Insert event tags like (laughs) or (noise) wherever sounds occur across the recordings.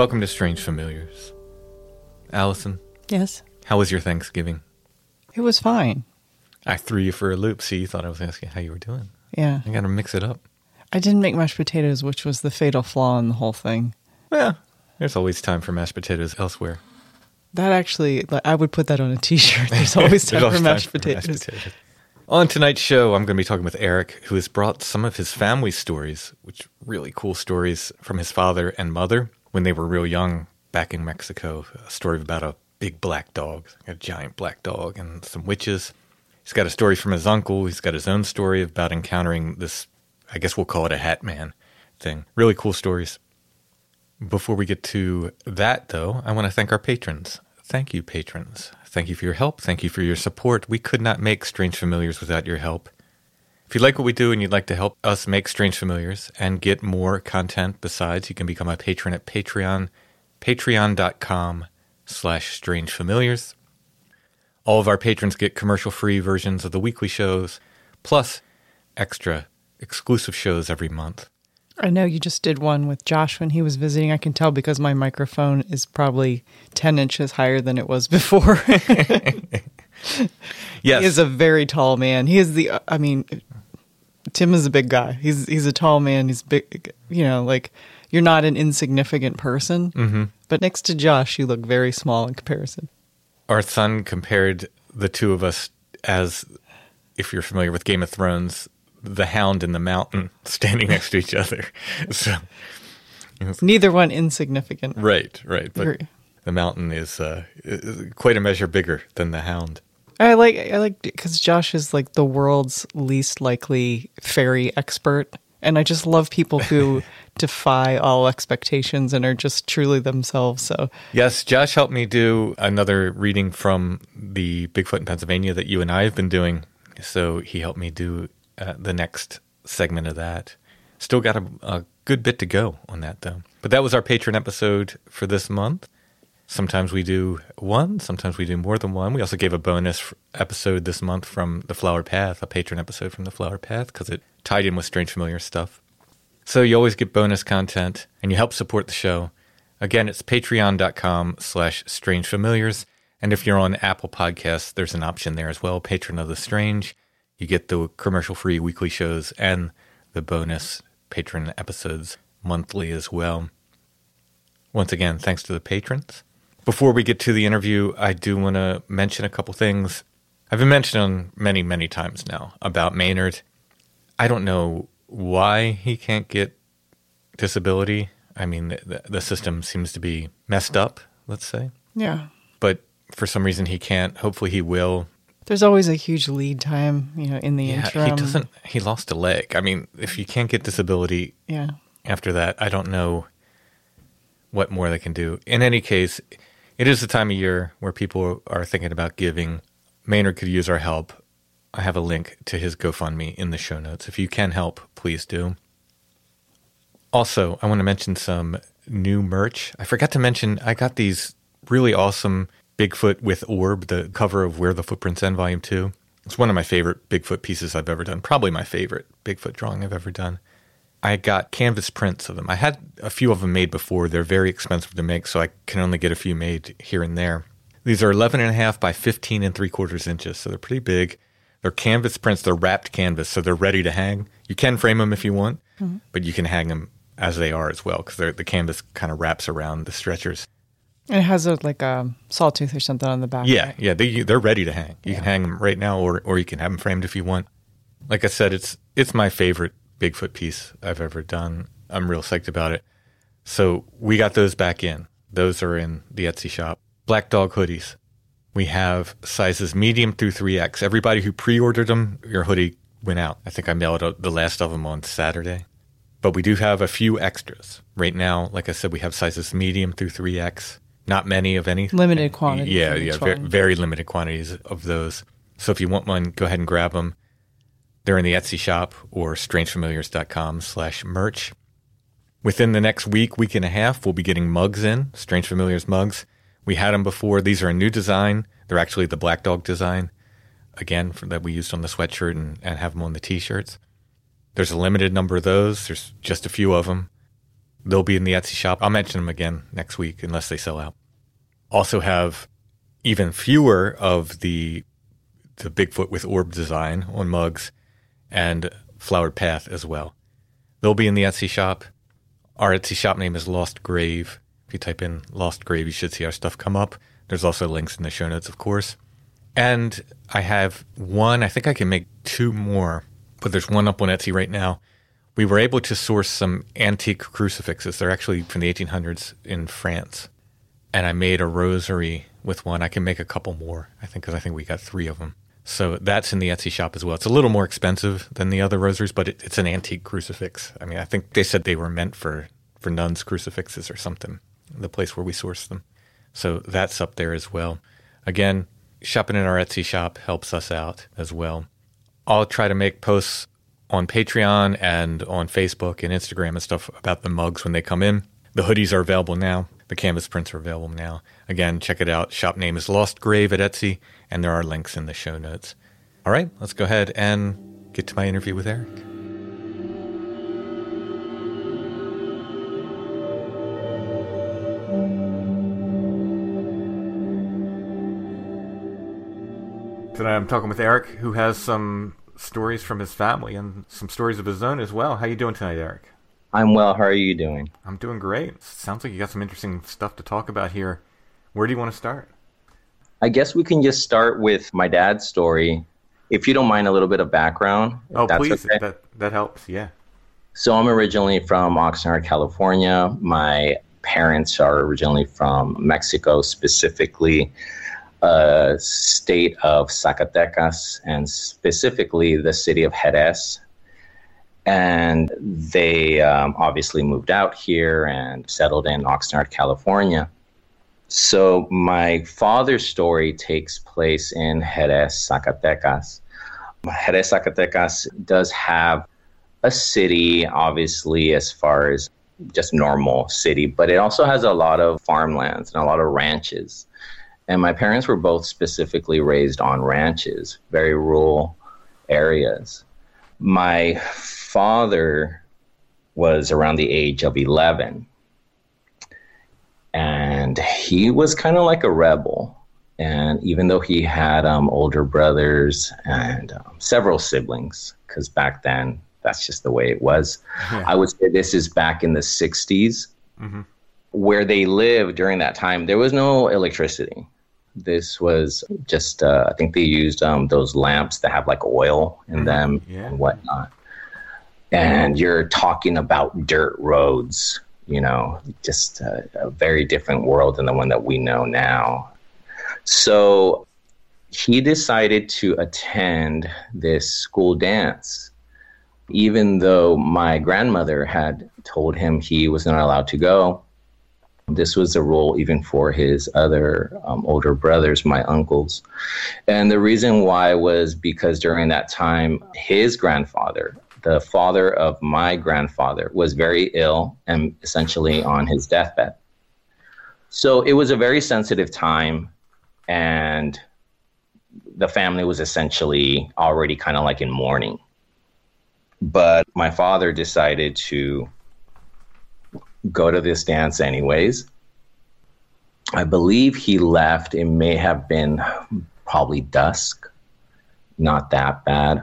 Welcome to Strange Familiars. Allison, Yes. how was your Thanksgiving? It was fine. I threw you for a loop. See, you thought I was asking how you were doing. Yeah. I got to mix it up. I didn't make mashed potatoes, which was the fatal flaw in the whole thing. Yeah, there's always time for mashed potatoes elsewhere. That actually, like, I would put that on a T-shirt. (laughs) There's always time There's for always mashed time for mashed potatoes. On tonight's show, I'm going to be talking with Eric, who has brought some of his family stories, which really cool stories from his father and mother when they were real young back in Mexico. A story about a big black dog, a giant black dog, and some witches. He's got a story from his uncle. He's got his own story about encountering this, I guess we'll call it a hat man thing. Really cool stories. Before we get to that, though, I want to thank our patrons. Thank you, patrons. Thank you for your help. Thank you for your support. We could not make Strange Familiars without your help. If you like what we do and you'd like to help us make Strange Familiars and get more content besides, you can become a patron at Patreon, patreon.com slash strange familiars. All of our patrons get commercial-free versions of the weekly shows, plus extra exclusive shows every month. I know you just did one with Josh when he was visiting. I can tell because my microphone is probably 10 inches higher than it was before. (laughs) (laughs) Yes. He is a very tall man. He is the, I mean, Tim is a big guy. He's he's a tall man. He's big, you know, like you're not an insignificant person. Mm-hmm. But next to Josh, you look very small in comparison. our son compared the two of us as if you're familiar with Game of Thrones, the hound and the mountain (laughs) standing next to each other. (laughs) So Neither one insignificant. right, right. But the mountain is, uh, is quite a measure bigger than the hound. I like I like because Josh is like the world's least likely fairy expert, and I just love people who (laughs) defy all expectations and are just truly themselves. So Yes, Josh helped me do another reading from the Bigfoot in Pennsylvania that you and I have been doing. So he helped me do uh, the next segment of that. Still got a, a good bit to go on that, though. But that was our patron episode for this month. Sometimes we do one, sometimes we do more than one. We also gave a bonus episode this month from The Flower Path, a patron episode from The Flower Path, because it tied in with Strange Familiar stuff. So you always get bonus content and you help support the show. Again, it's patreon.com slash strangefamiliars. And if you're on Apple Podcasts, there's an option there as well, Patron of the Strange. You get the commercial free weekly shows and the bonus patron episodes monthly as well. Once again, thanks to the patrons. Before we get to the interview, I do want to mention a couple things. I've been mentioning many, many times now about Maynard. I don't know why he can't get disability. I mean, the, the system seems to be messed up, let's say. Yeah. But for some reason, he can't. Hopefully, he will. There's always a huge lead time, you know, in the Yeah, interim. he doesn't. He lost a leg. I mean, if you can't get disability Yeah. after that, I don't know what more they can do. In any case, it is the time of year where people are thinking about giving. Maynard could use our help. I have a link to his GoFundMe in the show notes. If you can help, please do. Also, I want to mention some new merch. I forgot to mention I got these really awesome Bigfoot with orb, the cover of Where the Footprints End, Volume 2. It's one of my favorite Bigfoot pieces I've ever done. Probably my favorite Bigfoot drawing I've ever done. I got canvas prints of them. I had a few of them made before. They're very expensive to make, so I can only get a few made here and there. These are 11 and a half by 15 and three quarters inches, so they're pretty big. They're canvas prints. They're wrapped canvas, so they're ready to hang. You can frame them if you want, mm-hmm. but you can hang them as they are as well because the canvas kind of wraps around the stretchers. It has a like a sawtooth or something on the back. Yeah, yeah, they they're ready to hang. You can hang them right now, or or you can have them framed if you want. Like I said, it's it's my favorite Bigfoot piece I've ever done. I'm real psyched about it. So we got those back in. Those are in the Etsy shop. Black Dog hoodies. We have sizes medium through 3X. Everybody who pre-ordered them, your hoodie went out. I think I mailed out the last of them on Saturday. But we do have a few extras. Right now, like I said, we have sizes medium through 3X. Not many of any. Limited quantity Yeah, yeah, very, very limited quantities of those. So if you want one, go ahead and grab them. They're in the Etsy shop or strangefamiliars.com slash merch. Within the next week, week and a half, we'll be getting mugs in, Strange Familiars mugs. We had them before. These are a new design. They're actually the Black Dog design, again, for, that we used on the sweatshirt and, and have them on the t-shirts. There's a limited number of those. There's just a few of them. They'll be in the Etsy shop. I'll mention them again next week unless they sell out. Also have even fewer of the the Bigfoot with orb design on mugs and Flowered Path as well. They'll be in the Etsy shop. Our Etsy shop name is Lost Grave. If you type in Lost Grave, you should see our stuff come up. There's also links in the show notes, of course. And I have one, I think I can make two more, but there's one up on Etsy right now. We were able to source some antique crucifixes. They're actually from the 1800s in France. And I made a rosary with one. I can make a couple more, I think, because I think we got three of them. So that's in the Etsy shop as well. It's a little more expensive than the other rosaries, but it, it's an antique crucifix. I mean, I think they said they were meant for, for nuns' crucifixes or something, the place where we source them. So that's up there as well. Again, shopping in our Etsy shop helps us out as well. I'll try to make posts on Patreon and on Facebook and Instagram and stuff about the mugs when they come in. The hoodies are available now. The canvas prints are available now. Again, check it out. Shop name is Lost Grave at Etsy, and there are links in the show notes. All right, let's go ahead and get to my interview with Eric. Tonight I'm talking with Eric, who has some stories from his family and some stories of his own as well. How are you doing tonight, Eric? I'm well. How are you doing? I'm doing great. Sounds like you got some interesting stuff to talk about here. Where do you want to start? I guess we can just start with my dad's story. If you don't mind a little bit of background. Oh, that's please. okay. That that helps. Yeah. So I'm originally from Oxnard, California. My parents are originally from Mexico, specifically uh, state of Zacatecas, and specifically the city of Jerez. And they um, obviously moved out here and settled in Oxnard, California. So my father's story takes place in Jerez, Zacatecas. Jerez Zacatecas does have a city, obviously, as far as just normal city, but it also has a lot of farmlands and a lot of ranches. And my parents were both specifically raised on ranches, very rural areas. My father was around the age of 11, and he was kind of like a rebel. And even though he had um, older brothers and um, several siblings, because back then that's just the way it was, yeah. I would say this is back in the 60s. Mm-hmm. Where they lived during that time, there was no electricity. This was just, uh, I think they used um, those lamps that have like oil in mm-hmm. them yeah. and whatnot. And you're talking about dirt roads, you know, just a, a very different world than the one that we know now. So he decided to attend this school dance, even though my grandmother had told him he was not allowed to go. This was a rule even for his other um, older brothers, my uncles. And the reason why was because during that time, his grandfather, the father of my grandfather, was very ill and essentially on his deathbed. So it was a very sensitive time and the family was essentially already kind of like in mourning. But my father decided to go to this dance anyways. I believe he left, it may have been probably dusk, not that bad.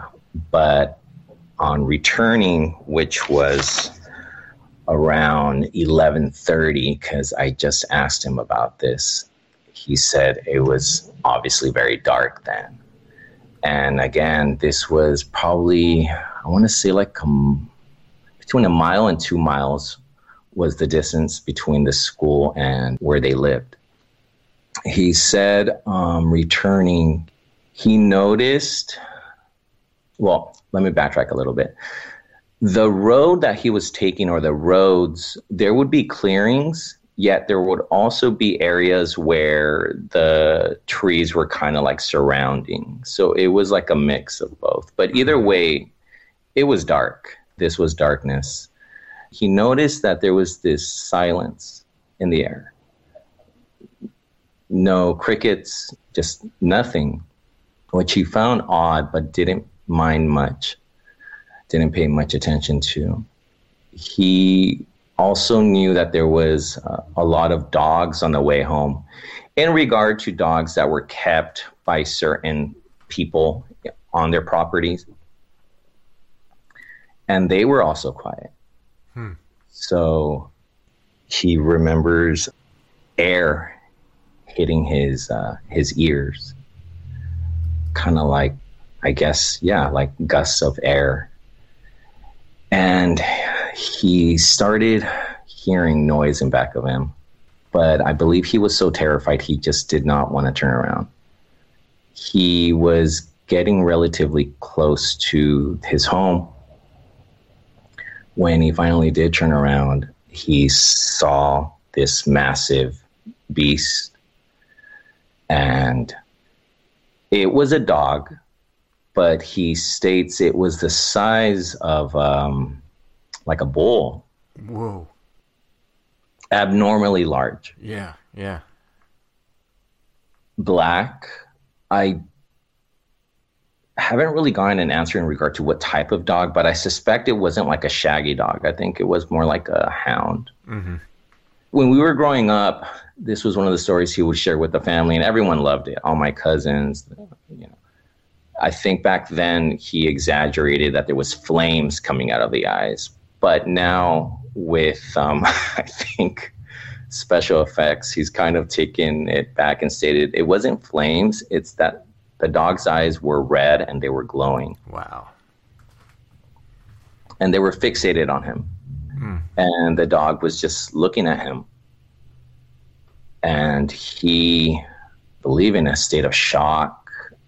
But on returning, which was around 11:30 cuz I just asked him about this he said it was obviously very dark then. And again, this was probably, I want to say like a, between a mile and two miles was the distance between the school and where they lived. He said, um, returning, he noticed, well, let me backtrack a little bit. The road that he was taking, or the roads, there would be clearings yet there would also be areas where the trees were kind of like surrounding. So it was like a mix of both. But either mm-hmm. way, it was dark. This was darkness. He noticed that there was this silence in the air. No crickets, just nothing, which he found odd but didn't mind much, didn't pay much attention to. He also knew that there was uh, a lot of dogs on the way home in regard to dogs that were kept by certain people on their properties. And they were also quiet. Hmm. So he remembers air hitting his uh, his ears, kind of like, I guess, yeah, like gusts of air. And he started hearing noise in back of him, but I believe he was so terrified he just did not want to turn around. He was getting relatively close to his home. When he finally did turn around, he saw this massive beast and it was a dog, but he states it was the size of um, like a bull. Whoa. Abnormally large. Yeah, yeah. Black. I haven't really gotten an answer in regard to what type of dog, but I suspect it wasn't like a shaggy dog. I think it was more like a hound. Mm-hmm. When we were growing up, this was one of the stories he would share with the family, and everyone loved it. All my cousins, you know. I think back then he exaggerated that there was flames coming out of the eyes, but now with, um, (laughs) I think, special effects, he's kind of taken it back and stated it wasn't flames, it's that the dog's eyes were red and they were glowing. Wow. And they were fixated on him. Hmm. And the dog was just looking at him. And he, believe in a state of shock,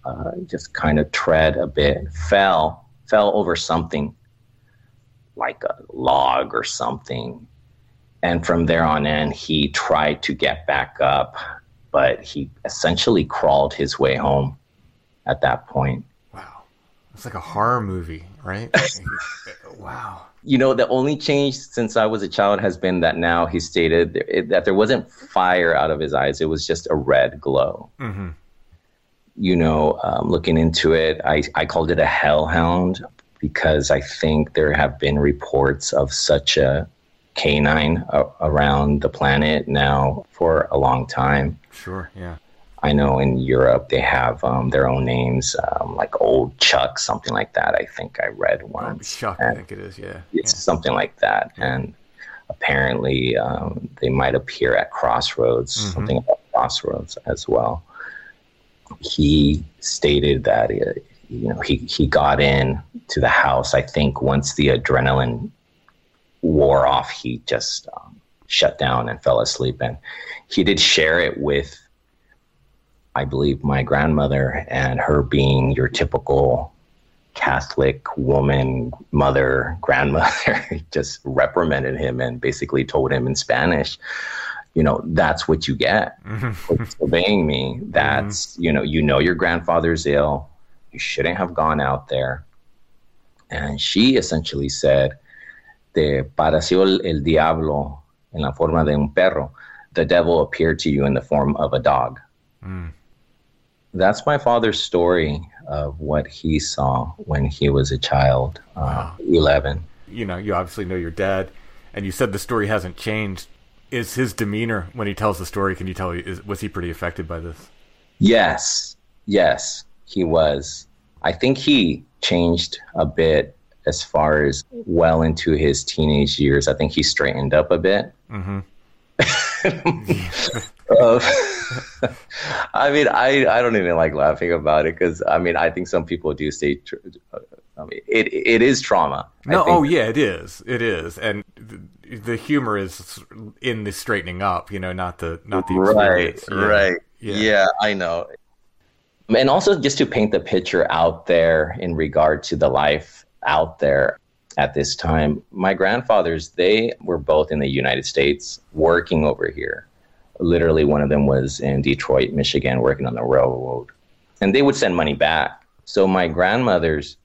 uh, just kind of tread a bit, fell, fell over something like a log or something. And from there on in, he tried to get back up, but he essentially crawled his way home at that point. Wow. It's like a horror movie, right? (laughs) wow. You know, the only change since I was a child has been that now he stated that there wasn't fire out of his eyes. It was just a red glow. Mm-hmm. You know, um, looking into it, I, I called it a hellhound because I think there have been reports of such a canine a- around the planet now for a long time. Sure, yeah. I know in Europe they have um, their own names, um, like Old Shuck, something like that. I think I read once. Shuck, I think it is, yeah. It's something like that. And apparently um, they might appear at Crossroads, Mhm. something about Crossroads as well. He stated that uh, you know he, he got in to the house. I think once the adrenaline wore off, he just um, shut down and fell asleep. And he did share it with, I believe, my grandmother, and her being your typical Catholic woman, mother, (laughs) grandmother, just reprimanded him and basically told him in Spanish, you know, that's what you get for disobeying me. That's, you know, you know your grandfather's ill. You shouldn't have gone out there. And she essentially said, Te pareció el, el diablo en la forma de un perro. The devil appeared to you in the form of a dog. Mm. That's my father's story of what he saw when he was a child, uh, 11. You know, you obviously know your dad, and you said the story hasn't changed. Is his demeanor when he tells the story? Can you tell? Is, was he pretty affected by this? Yes, yes, he was. I think he changed a bit as far as well into his teenage years. I think he straightened up a bit. Mm-hmm. (laughs) I mean, I, I don't even like laughing about it because I mean, I think some people do say, tr- I mean, it it is trauma. No, oh yeah, it is. It is, and the, the humor is in the straightening up. You know, not the not the right, experience. Yeah. right, yeah. I know. And also, just to paint the picture out there in regard to the life out there at this time, my grandfathers they were both in the United States working over here. Literally, one of them was in Detroit, Michigan, working on the railroad, and they would send money back. So my grandmothers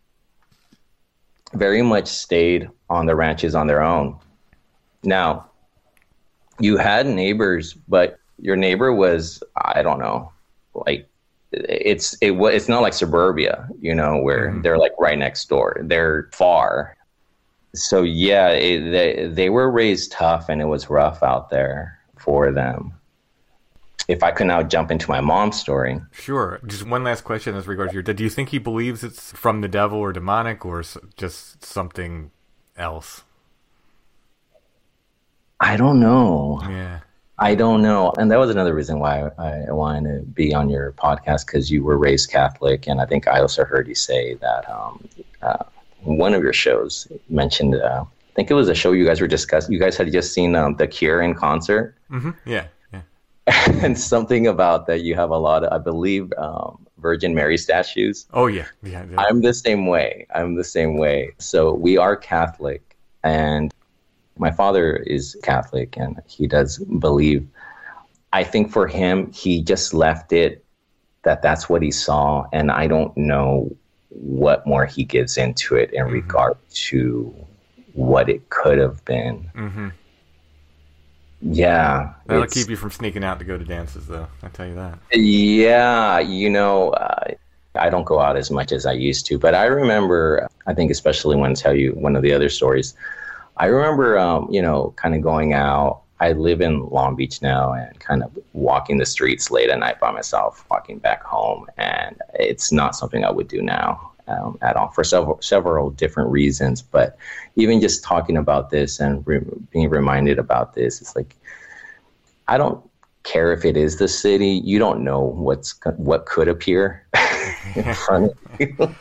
very much stayed on the ranches on their own. Now, you had neighbors, but your neighbor was I don't know, like it's it it's not like suburbia, you know, where mm-hmm. they're like right next door. They're far. So yeah, it, they they were raised tough, and it was rough out there for them. If I could now jump into my mom's story, Sure. Just one last question as regards your dad. Do you think he believes it's from the devil or demonic or just something else? I don't know. Yeah. I don't know. And that was another reason why I, wanted to be on your podcast because you were raised Catholic. And I think I also heard you say that um, uh, one of your shows mentioned, uh, I think it was a show you guys were discussing. You guys had just seen um, The Cure in concert. hmm Yeah. (laughs) And something about that you have a lot of, I believe, um, Virgin Mary statues. Oh yeah. Yeah. yeah. I'm the same way. I'm the same way. So we are Catholic, and my father is Catholic, and he does believe. I think for him, he just left it that that's what he saw, and I don't know what more he gives into it in regard to what it could have been. hmm Yeah, That'll keep you from sneaking out to go to dances, though. I tell you that. Yeah, you know, uh, I don't go out as much as I used to, but I remember, I think, especially when I tell you one of the other stories, I remember, um, you know, kind of going out. I live in Long Beach now and kind of walking the streets late at night by myself, walking back home. And it's not something I would do now um, at all for several, several different reasons. But even just talking about this and re- being reminded about this, it's like, I don't care if it is the city. You don't know what's what could appear (laughs) in front of you.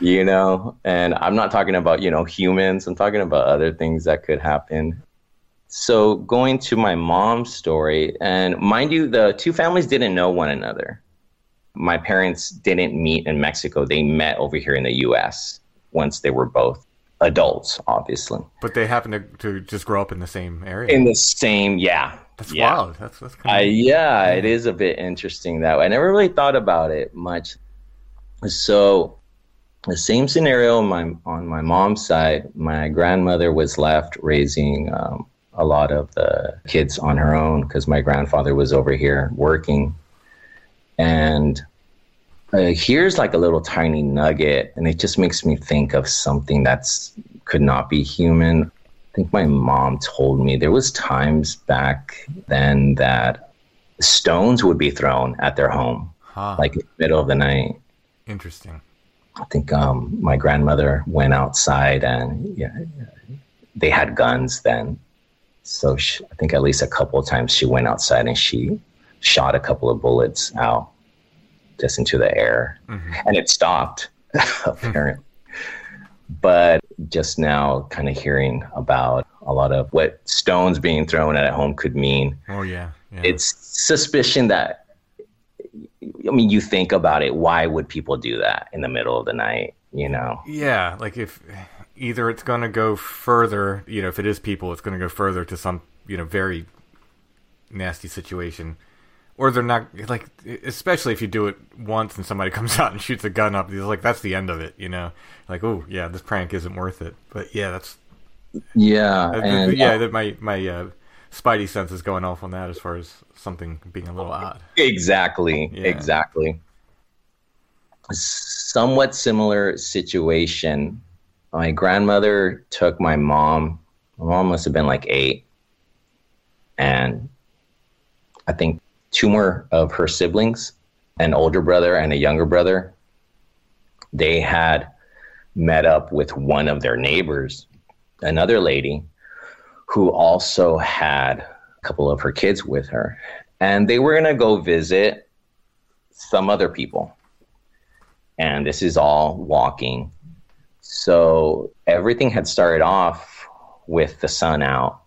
(laughs) you know, and I'm not talking about you know humans. I'm talking about other things that could happen. So going to my mom's story, and mind you, the two families didn't know one another. My parents didn't meet in Mexico. They met over here in the U.S. once they were both adults, obviously. But they happened to, to just grow up in the same area. In the same, yeah. That's yeah. wild. That's that's kind of, yeah, it is a bit interesting that way. I never really thought about it much. So the same scenario on my on my mom's side. My grandmother was left raising um, a lot of the kids on her own because my grandfather was over here working, and uh, here's like a little tiny nugget, and it just makes me think of something that's could not be human. I think my mom told me there was times back then that stones would be thrown at their home, Huh. like in the middle of the night. Interesting. I think um, my grandmother went outside and yeah, they had guns then. So she, I think at least a couple of times she went outside and she shot a couple of bullets out just into the air. Mm-hmm. And it stopped, (laughs) apparently. But just now, kind of hearing about a lot of what stones being thrown at home could mean Oh yeah. yeah. it's suspicion that i mean you think about it why would people do that in the middle of the night you know Yeah, like if either it's going to go further, you know, if it is people, it's going to go further to some, you know, very nasty situation, or they're not like, especially if you do it once and somebody (laughs) comes out and shoots a gun up, it's like that's the end of it, you know, like oh yeah, this prank isn't worth it. But yeah, that's yeah uh, and yeah, that my my uh, spidey sense is going off on that as far as something being a little odd. exactly Yeah. exactly somewhat similar situation my grandmother took my mom my mom must have been like eight and i think two more of her siblings an older brother and a younger brother. They had met up with one of their neighbors another lady who also had a couple of her kids with her. And they were going to go visit some other people. And this is all walking. So everything had started off with the sun out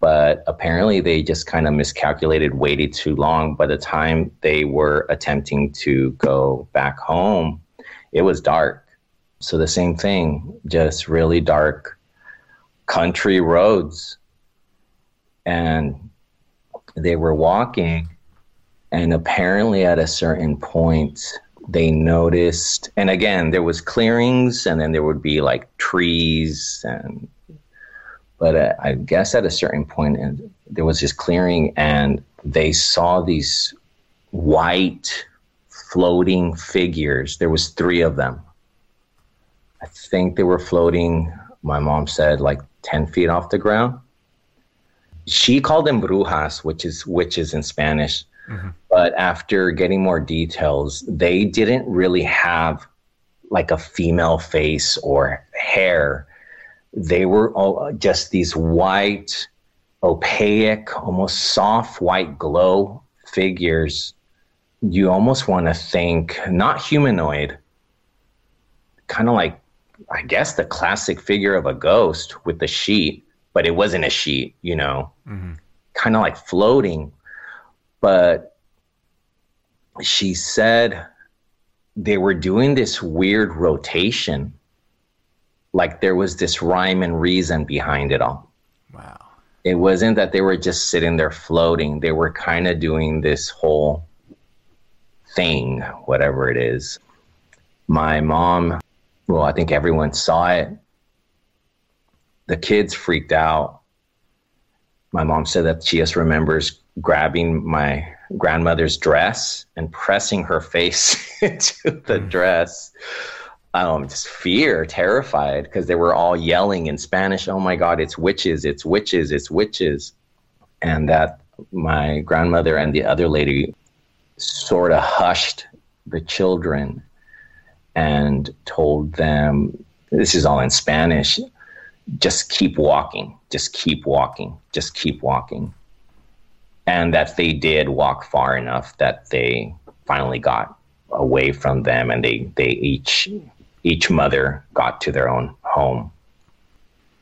but apparently they just kind of miscalculated waited too long. By the time they were attempting to go back home it was dark. So the same thing just really dark country roads. And they were walking and apparently at a certain point they noticed and again there was clearings and then there would be like trees and but uh, i guess at a certain point and there was this clearing and they saw these white floating figures. There was three of them. I think they were floating my mom said like 10 feet off the ground. She called them brujas which is witches in spanish. But after getting more details, they didn't really have like a female face or hair. They were all uh, just these white, opaque, almost soft white glow figures. You almost want to think not humanoid, kind of like, I guess, the classic figure of a ghost with the sheet, but it wasn't a sheet, you know, mm-hmm. kind of like floating. But she said they were doing this weird rotation like there was this rhyme and reason behind it all. Wow. it wasn't that they were just sitting there floating. They were kind of doing this whole thing whatever it is. My mom well i think everyone saw it. The kids freaked out. My mom said that she just remembers grabbing my grandmother's dress and pressing her face (laughs) into the hmm. dress. Um, just fear, terrified, because they were all yelling in Spanish, "Oh my God, it's witches! It's witches! It's witches!" And that my grandmother and the other lady sort of hushed the children and told them, "This is all in Spanish. Just keep walking. Just keep walking. Just keep walking." and that they did walk far enough that they finally got away from them and they they each each mother got to their own home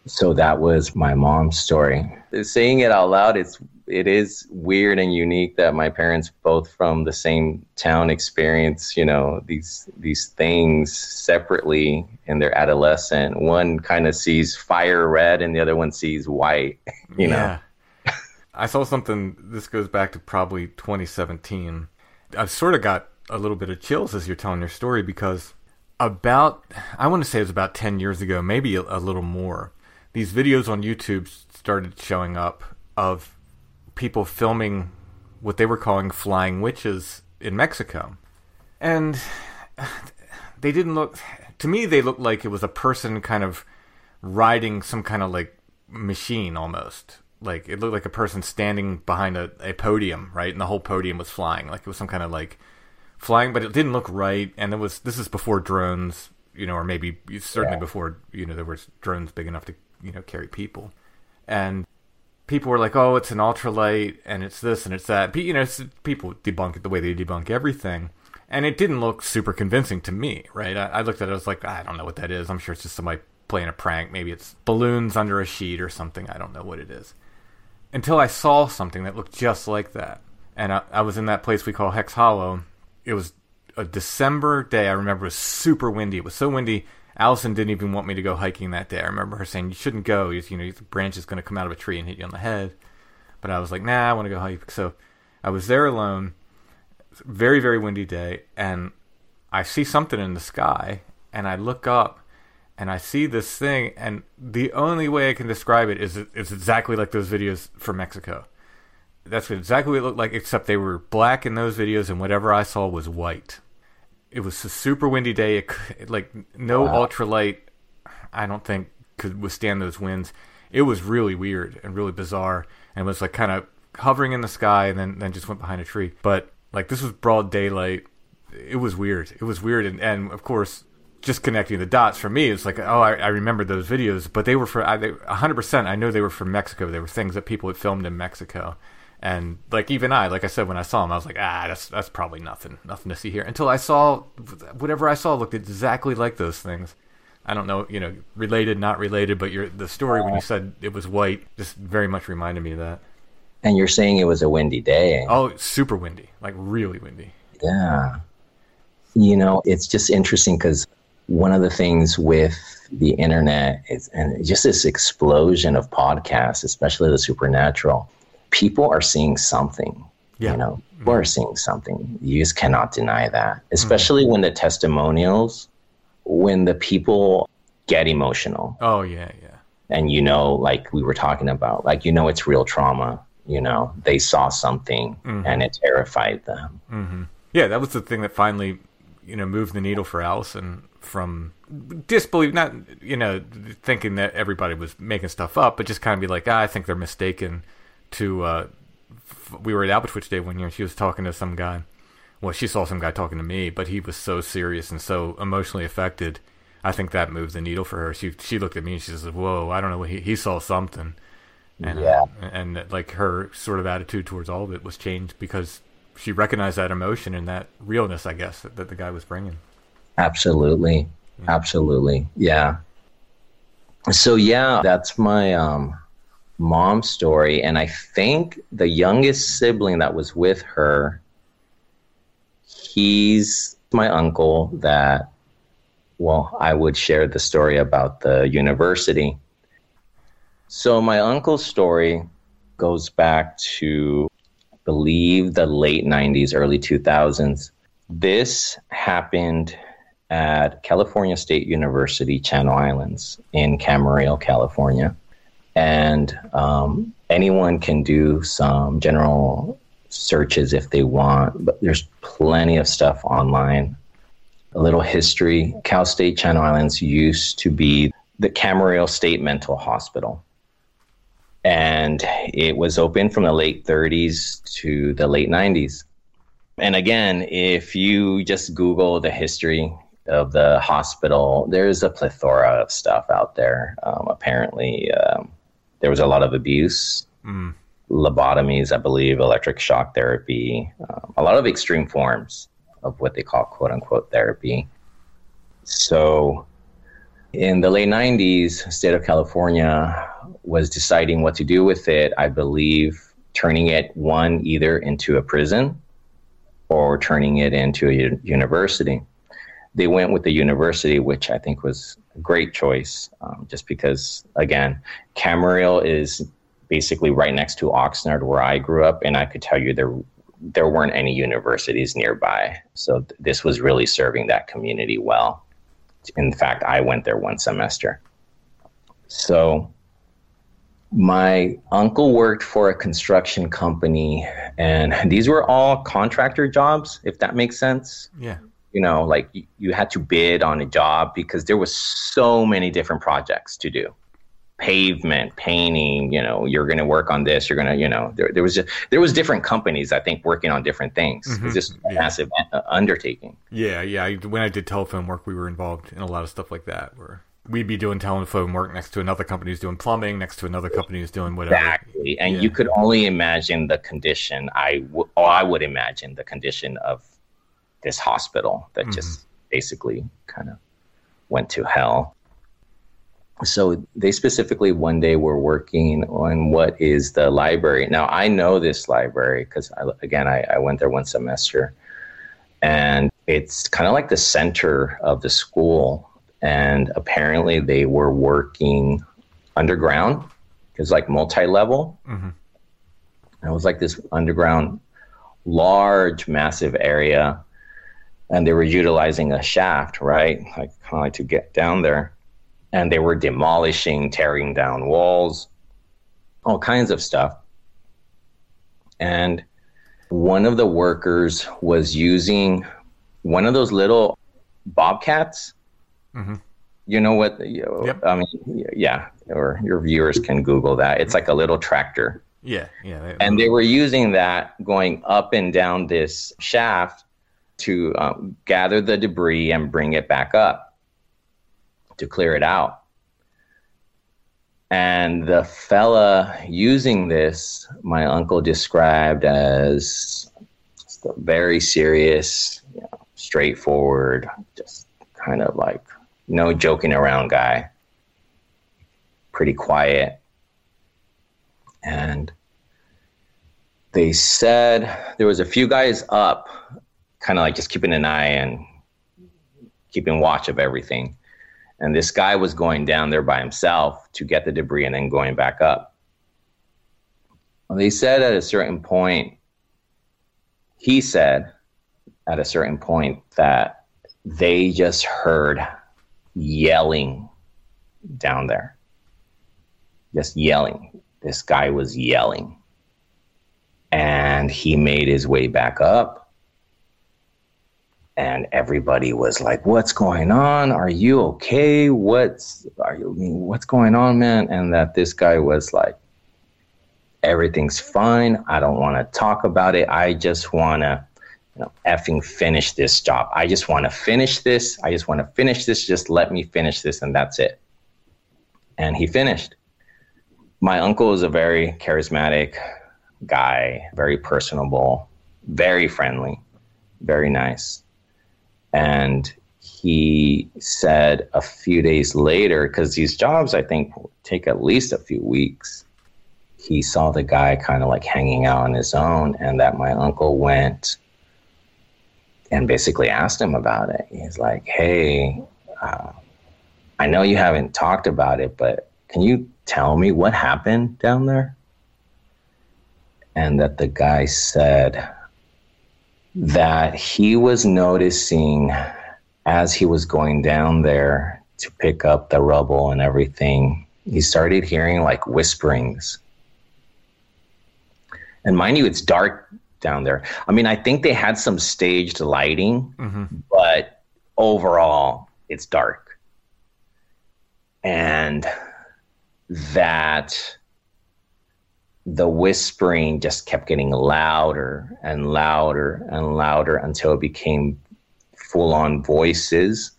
so that was my mom's story saying it out loud it's it is weird and unique that my parents both from the same town experience you know these these things separately in their adolescent one kind of sees fire red and the other one sees white (laughs) you know Yeah. I saw something. This goes back to probably 2017. I've sort of got a little bit of chills as you're telling your story because about I want to say it was about 10 years ago, maybe a, a little more. These videos on YouTube started showing up of people filming what they were calling flying witches in Mexico. And (sighs) they didn't look to me they looked like it was a person kind of riding some kind of like machine almost. Like it looked like a person standing behind a, a podium, right? And the whole podium was flying. Like it was some kind of like flying, but it didn't look right. And it was this is before drones, you know, or maybe certainly yeah. before you know there was drones big enough to you know carry people. And people were like, "Oh, it's an ultralight, and it's this and it's that." You know, people debunk it the way they debunk everything, and it didn't look super convincing to me. Right? I, I looked at it, I was like, "I don't know what that is. I'm sure it's just somebody playing a prank. Maybe it's balloons under a sheet or something. I don't know what it is." Until I saw something that looked just like that, and I, I was in that place we call Hex Hollow, it was a December day. I remember it was super windy. It was so windy. Allison didn't even want me to go hiking that day. I remember her saying, "You shouldn't go. You, know, the branch is going to come out of a tree and hit you on the head." But I was like, "Nah, I want to go hike." So I was there alone. Very very windy day, and I see something in the sky, and I look up, and I see this thing, and the only way I can describe it is it's exactly like those videos from Mexico that's exactly what it looked like, except they were black in those videos, and whatever I saw was white. It was a super windy day. It, like no wow. ultralight, I don't think could withstand those winds. It was really weird and really bizarre, and was like kind of hovering in the sky, and then then just went behind a tree. But like this was broad daylight. It was weird. It was weird, and and of course just connecting the dots for me, it's like, oh, I, I remember those videos, but they were for I, they, 100%. I know they were from Mexico. They were things that people had filmed in Mexico, and like even I, like I said, when I saw him, I was like, ah, that's that's probably nothing, nothing to see here. Until I saw whatever I saw looked exactly like those things. I don't know, you know, related, not related, but your the story when you said it was white just very much reminded me of that. And you're saying it was a windy day. Oh, super windy, like really windy. Yeah. You know, it's just interesting because one of the things with the internet is, and just this explosion of podcasts, especially the supernatural, people are seeing something. Yeah. You know, people mm-hmm. are seeing something. You just cannot deny that, especially mm-hmm. when the testimonials, when the people get emotional. Oh, yeah, yeah. And you know, like we were talking about, like, you know, it's real trauma. You know, they saw something mm-hmm. and it terrified them. Mm-hmm. Yeah, that was the thing that finally, you know, moved the needle for Allison from disbelief, not, you know, thinking that everybody was making stuff up, but just kind of be like, ah, I think they're mistaken to uh, we were at Alpha Day one year and she was talking to some guy. Well, she saw some guy talking to me, but he was so serious and so emotionally affected. I think that moved the needle for her. She she looked at me and she says, "Whoa, I don't know. He he saw something." And, yeah. Uh, and like her sort of attitude towards all of it was changed because she recognized that emotion and that realness, I guess, that, that the guy was bringing. Absolutely, yeah. absolutely, yeah. So yeah, that's my um mom's story. And I think the youngest sibling that was with her, he's my uncle that, well, I would share the story about the university. So my uncle's story goes back to, I believe, the late 90s, early 2000s. This happened at California State University, Channel Islands in Camarillo, California and um, anyone can do some general searches if they want, but there's plenty of stuff online. A little history Cal State Channel Islands used to be the Camarillo State Mental Hospital. And it was open from the late 30s to the late 90s. And again, if you just Google the history of the hospital, there's a plethora of stuff out there. Um, apparently, um, there was a lot of abuse, mm. lobotomies, I believe, electric shock therapy, um, a lot of extreme forms of what they call quote unquote therapy. So in the late 90s, state of California was deciding what to do with it. I believe turning it one either into a prison or turning it into a university. They went with the university, which I think was great choice, um, just because again, Camarillo is basically right next to Oxnard, where I grew up, and I could tell you there there weren't any universities nearby, so th- this was really serving that community well. In fact, I went there one semester. So my uncle worked for a construction company, and these were all contractor jobs, if that makes sense. Yeah. You know, like you, had to bid on a job because there was so many different projects to do pavement painting you know you're going to work on this you're going to you know there, there was just, there was different companies i think working on different things Mhm, it's just a yeah. massive uh, undertaking Yeah, yeah. When I did telephone work, we were involved in a lot of stuff like that, where we'd be doing telephone work next to another company who's doing plumbing, next to another company who's doing whatever. exactly and Yeah. you could only imagine the condition i w- or i would imagine the condition of this hospital that just basically kind of went to hell. So they specifically one day were working on what is the library. Now i know this library because again I, I went there one semester and it's kind of like the center of the school and apparently they were working underground. It's like multi-level. Mhm. and it was like this underground large massive area and they were utilizing a shaft right like kind of like to get down there and they were demolishing tearing down walls all kinds of stuff and one of the workers was using one of those little bobcats Mhm. you know what you know, Yep. i mean yeah or your viewers can google that it's like a little tractor Yeah, yeah. they- and they were using that going up and down this shaft to um, gather the debris and bring it back up to clear it out. And the fella using this my uncle described as very serious you know, straightforward just kind of like no joking around guy. Pretty quiet. And they said there was a few guys up kind of like just keeping an eye and keeping watch of everything. And this guy was going down there by himself to get the debris and then going back up. Well, they said at a certain point he said at a certain point that they just heard yelling down there. Just yelling. This guy was yelling. And he made his way back up and everybody was like what's going on? Are you okay? What's are you mean, what's going on man? And that this guy was like everything's fine. I don't want to talk about it. I just want to you know effing finish this job. I just want to finish this. I just want to finish this. Just let me finish this and that's it. And he finished. My uncle is a very charismatic guy, very personable, very friendly, very nice. And he said a few days later, because these jobs I think take at least a few weeks, he saw the guy kind of like hanging out on his own, and that my uncle went and basically asked him about it. He's like, Hey, uh, I know you haven't talked about it, but can you tell me what happened down there? And that the guy said that he was noticing as he was going down there to pick up the rubble and everything, he started hearing like whisperings. And mind you, it's dark down there. I mean, I think they had some staged lighting, Mhm. but overall, it's dark. And that the whispering just kept getting louder and louder and louder until it became full on voices.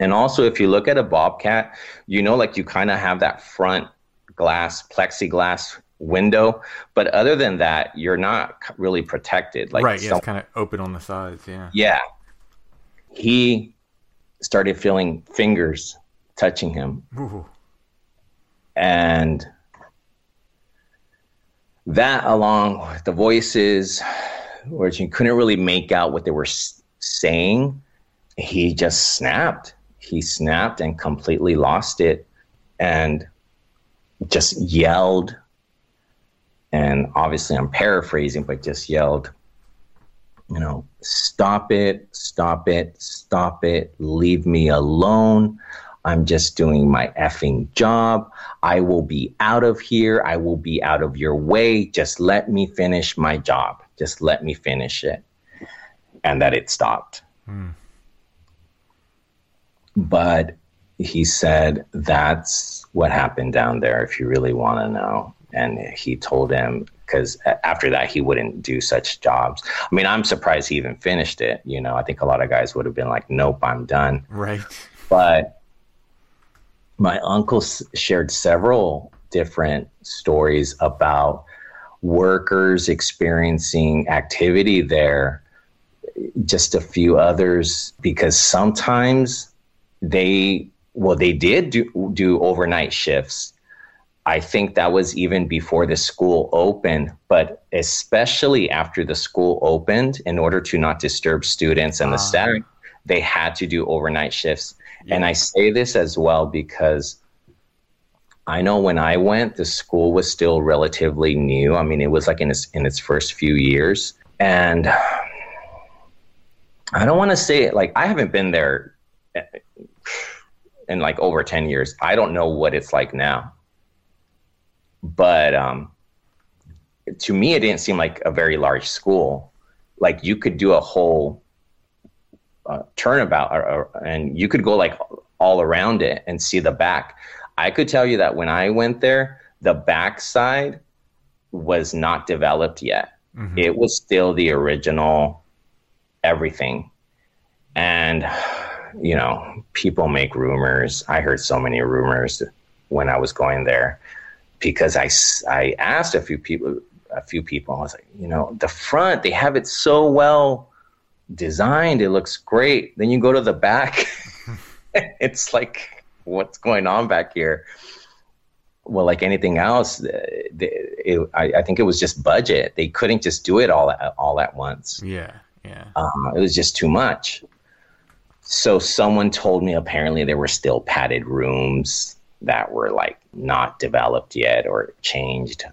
And also, if you look at a bobcat, you know, like you kind of have that front glass, plexiglass window. But other than that, you're not really protected. Like right, yeah, some- it's kind of open on the sides. Yeah. yeah. He started feeling fingers touching him. Ooh. And that, along with the voices, which you couldn't really make out what they were saying, he just snapped. He snapped and completely lost it and just yelled. And obviously, I'm paraphrasing, but just yelled, you know, stop it, stop it, stop it, leave me alone. I'm just doing my effing job. I will be out of here. I will be out of your way. Just let me finish my job. Just let me finish it. And that it stopped. Hmm. But he said, That's what happened down there, if you really want to know. And he told him, because after that, he wouldn't do such jobs. I mean, I'm surprised he even finished it. You know, I think a lot of guys would have been like, Nope, I'm done. Right. But my uncle shared several different stories about workers experiencing activity there just a few others because sometimes they well they did do, do overnight shifts. I think that was even before the school opened but especially after the school opened in order to not disturb students and the ah. staff they had to do overnight shifts and i say this as well because I know when I went, the school was still relatively new. I mean, it was like in its in its first few years, and I don't want to say it like I haven't been there in like over ten years. I don't know what it's like now, but um, to me, it didn't seem like a very large school. Like you could do a whole uh, turnabout, or, or, and you could go like all around it and see the back. I could tell you that when I went there, the backside was not developed yet. It was still the original everything. And, you know, people make rumors. I heard so many rumors when I was going there because I, I asked a few people, a few people, I was like, you know, the front, they have it so well designed. It looks great. Then you go to the back, (laughs) (laughs) it's like, what's going on back here? Well, like anything else, the- it, I, I think it was just budget. They couldn't just do it all at, all at once. Yeah. Yeah. Uh, it was just too much. So someone told me apparently there were still padded rooms that were like not developed yet or changed.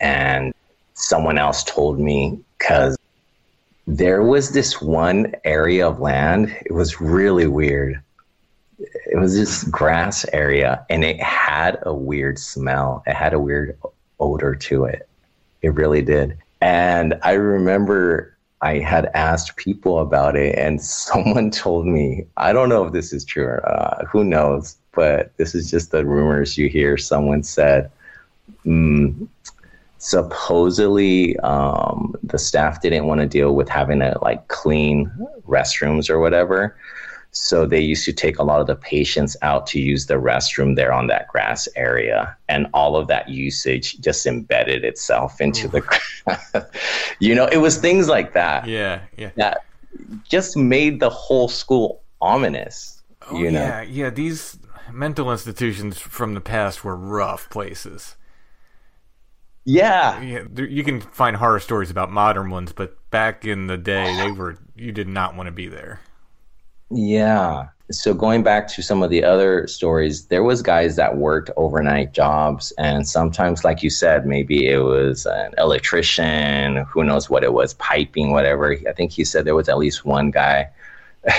And someone else told me because there was this one area of land, it was really weird. It was this grass area and it had a weird smell. It had a weird odor to it. It really did. And I remember I had asked people about it, and (laughs) someone told me, I don't know if this is true or uh, who knows, but this is just the rumors you hear. Someone said, mm, supposedly um, the staff didn't want to deal with having to like clean restrooms or whatever. So they used to take a lot of the patients out to use the restroom there on that grass area, and all of that usage just embedded itself into the grass. (laughs) you know, it was things like that Yeah. Yeah. that just made the whole school ominous. Oh, you know, yeah. Yeah. These mental institutions from the past were rough places. Yeah, Yeah, there, you can find horror stories about modern ones, but back in the day, they were you did not want to be there. Yeah. So going back to some of the other stories, there was guys that worked overnight jobs and sometimes like you said, maybe it was an electrician, who knows what it was, piping, whatever. I think he said there was at least one guy (laughs)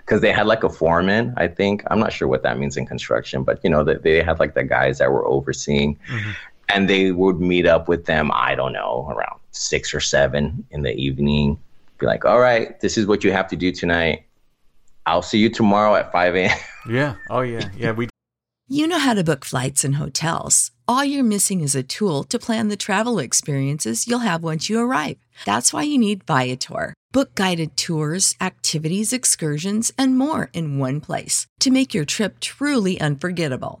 because they had like a foreman, I think. I'm not sure what that means in construction, but you know, that they had like the guys that were overseeing mm-hmm. And they would meet up with them, I don't know, around six or seven in the evening. Be like, all right, this is what you have to do tonight. I'll see you tomorrow at 5 a.m. (laughs) Yeah. Oh yeah. Yeah. We You know how to book flights and hotels. All you're missing is a tool to plan the travel experiences you'll have once you arrive. That's why you need Viator. Book guided tours, activities, excursions, and more in one place to make your trip truly unforgettable.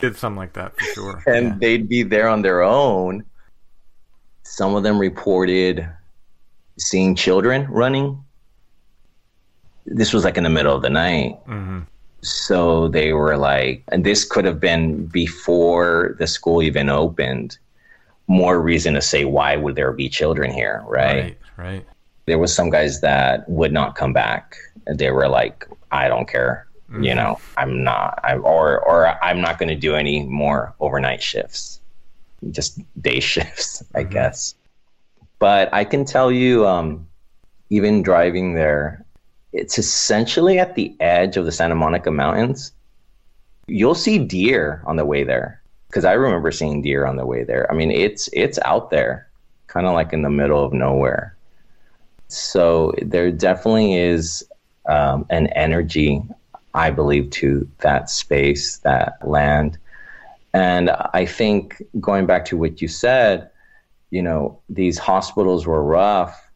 Did something like that for sure. (laughs) and Yeah. they'd be there on their own. Some of them reported seeing children running. This was like in the middle of the night. Mhm. So they were like, and this could have been before the school even opened. More reason to say, why would there be children here, right? Right, right. There was some guys that would not come back. And they were like, I don't care. You know, I'm not, I, or, or I'm not going to do any more overnight shifts, just day (laughs) shifts, I guess. But I can tell you, um, even driving there, it's essentially at the edge of the Santa Monica Mountains. You'll see deer on the way there because I remember seeing deer on the way there. I mean, it's it's out there, kind of like in the middle of nowhere. So there definitely is um, an energy, I believe, to that space, that land. And I think going back to what you said, you know, these hospitals were rough.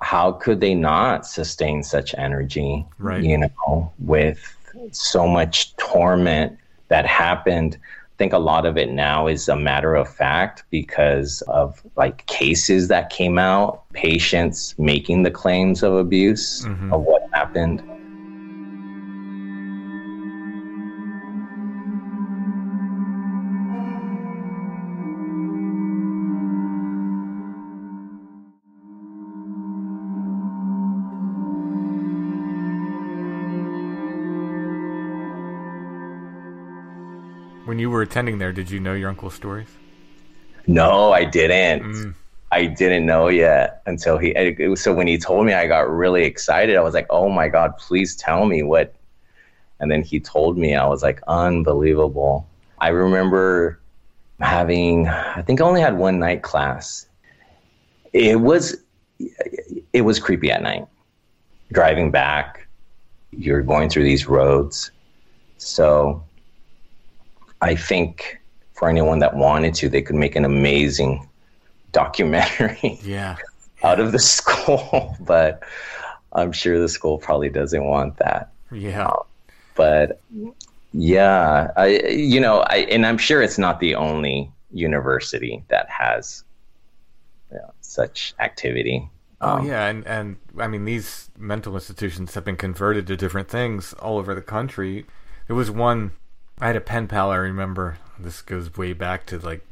How could they not sustain such energy? Right. You know, with so much torment that happened. I think a lot of it now is a matter of fact because of like cases that came out, patients making the claims of abuse mm-hmm. of what happened. When you were attending there, did you know your uncle's stories? No, I didn't. Mm. I didn't know yet until he. it was- So when he told me, I got really excited. I was like, "Oh my god, please tell me what." And then he told me, I was like, "Unbelievable!" I remember having. I think I only had one night class. It was, it was creepy at night. Driving back, you're going through these roads, so I think for anyone that wanted to, they could make an amazing documentary (laughs) Yeah. out of the (laughs) school. but I'm sure the school probably doesn't want that. Yeah. But yeah, I you know, I and I'm sure it's not the only university that has you know, such activity. Oh Um, yeah, and and I mean these mental institutions have been converted to different things all over the country. There was one I had a pen pal I remember. This goes way back to like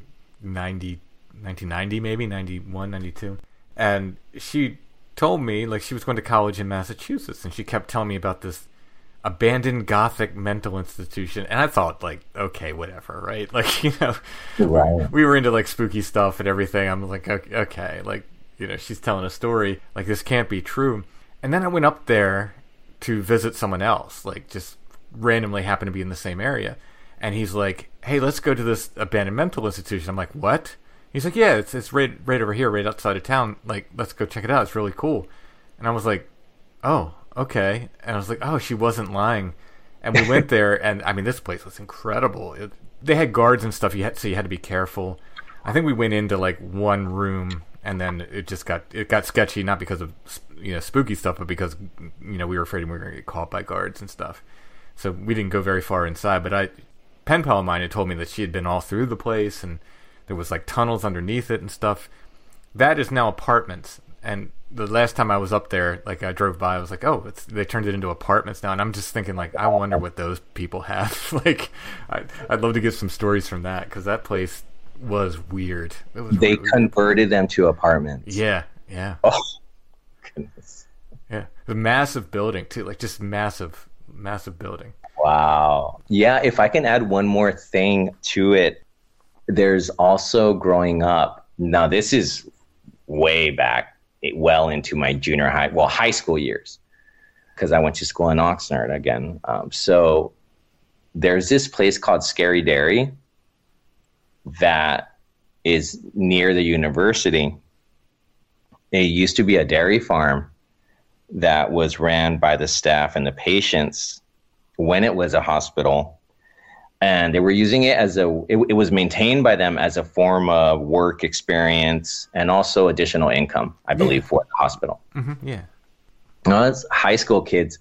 90 1990 maybe 91 92 and she told me like she was going to college in Massachusetts and she kept telling me about this abandoned gothic mental institution and I thought like okay whatever right (laughs) like you know Right. we were into like spooky stuff and everything. I'm like, okay, okay, like you know, she's telling a story. Like this can't be true. And then I went up there to visit someone else, like just randomly happened to be in the same area. And he's like, hey, let's go to this abandoned mental institution. I'm like, what? He's like, yeah, it's it's right right over here, right outside of town. Like, let's go check it out. It's really cool. And I was like, oh, okay. And I was like, oh, she wasn't lying. And we went (laughs) there, and I mean, this place was incredible. It, they had guards and stuff. You had so you had to be careful. I think we went into like one room, and then it just got it got sketchy, not because of you know spooky stuff, but because you know we were afraid we were going to get caught by guards and stuff. So we didn't go very far inside. But I, pen pal of mine had told me that she had been all through the place, and there was like tunnels underneath it and stuff. That is now apartments, and the last time I was up there, like I drove by, I was like, oh, they turned it into apartments now, and I'm just thinking, like, I wonder what those people have. (laughs) like, I, would love to get some stories from that because that place was weird. Was they really converted weird. them to apartments. Yeah, yeah. Oh, goodness. Yeah, the massive building too, like just massive, massive building. Wow. Yeah, if I can add one more thing to it, there's also growing up. Now, this is way back well into my junior high, well, high school years, because I went to school in Oxnard again. Um, so there's this place called Scary Dairy that is near the university. It used to be a dairy farm that was ran by the staff and the patients when it was a hospital and they were using it as a it, it, was maintained by them as a form of work experience and also additional income i believe yeah. for the hospital mm-hmm. yeah no, that's high school kids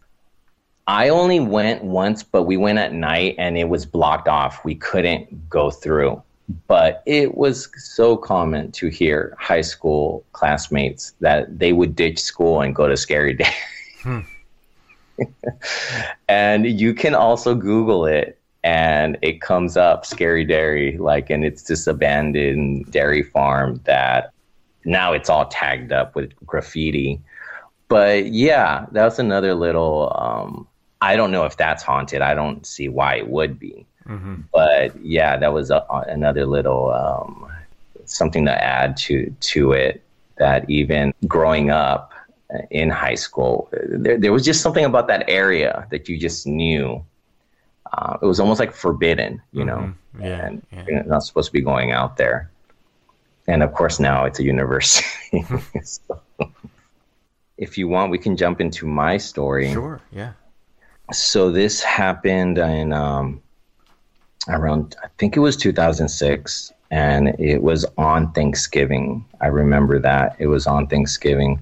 i only went once but we went at night and it was blocked off we couldn't go through but it was so common to hear high school classmates that they would ditch school and go to scary (laughs) day hmm. (laughs) and you can also google it and it comes up scary dairy like and it's this abandoned dairy farm that now it's all tagged up with graffiti. But yeah that's another little um, i don't know if that's haunted. I don't see why it would be mm-hmm. but yeah that was a, another little um, something to add to to it that even growing up in high school there, there was just something about that area that you just knew uh, it was almost like forbidden, you know, mm-hmm. yeah, and yeah. you're not supposed to be going out there. And of course, now it's a university. (laughs) so, if you want, we can jump into my story. Sure. Yeah. So this happened in um, around, I think it was 2006, and it was on Thanksgiving. I remember that it was on Thanksgiving,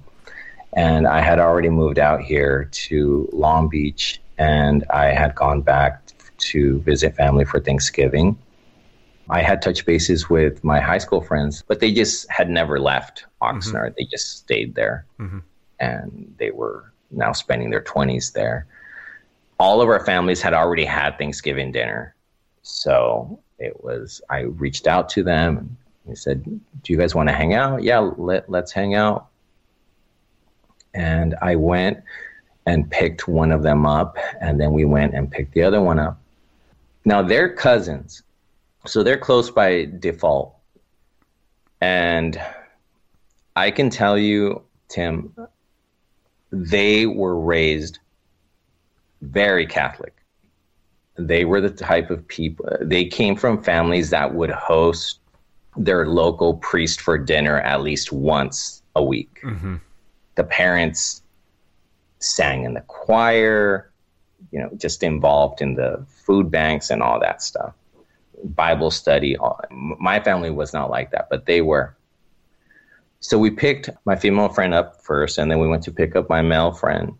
and I had already moved out here to Long Beach, and I had gone back to visit family for Thanksgiving. I had touch bases with my high school friends, but they just had never left Oxnard. Mm-hmm. They just stayed there mm-hmm. and they were now spending their 20s there. All of our families had already had Thanksgiving dinner. So it was, I reached out to them and they said, Do you guys want to hang out? Yeah, let, let's hang out. And I went and picked one of them up, and then we went and picked the other one up. Now they're cousins, so they're close by default. And I can tell you, Tim, they were raised very Catholic. They were the type of people, they came from families that would host their local priest for dinner at least once a week. Mm-hmm. The parents sang in the choir you know, just involved in the food banks and all that stuff. Bible study. My family was not like that, but they were. So we picked my female friend up first, and then we went to pick up my male friend.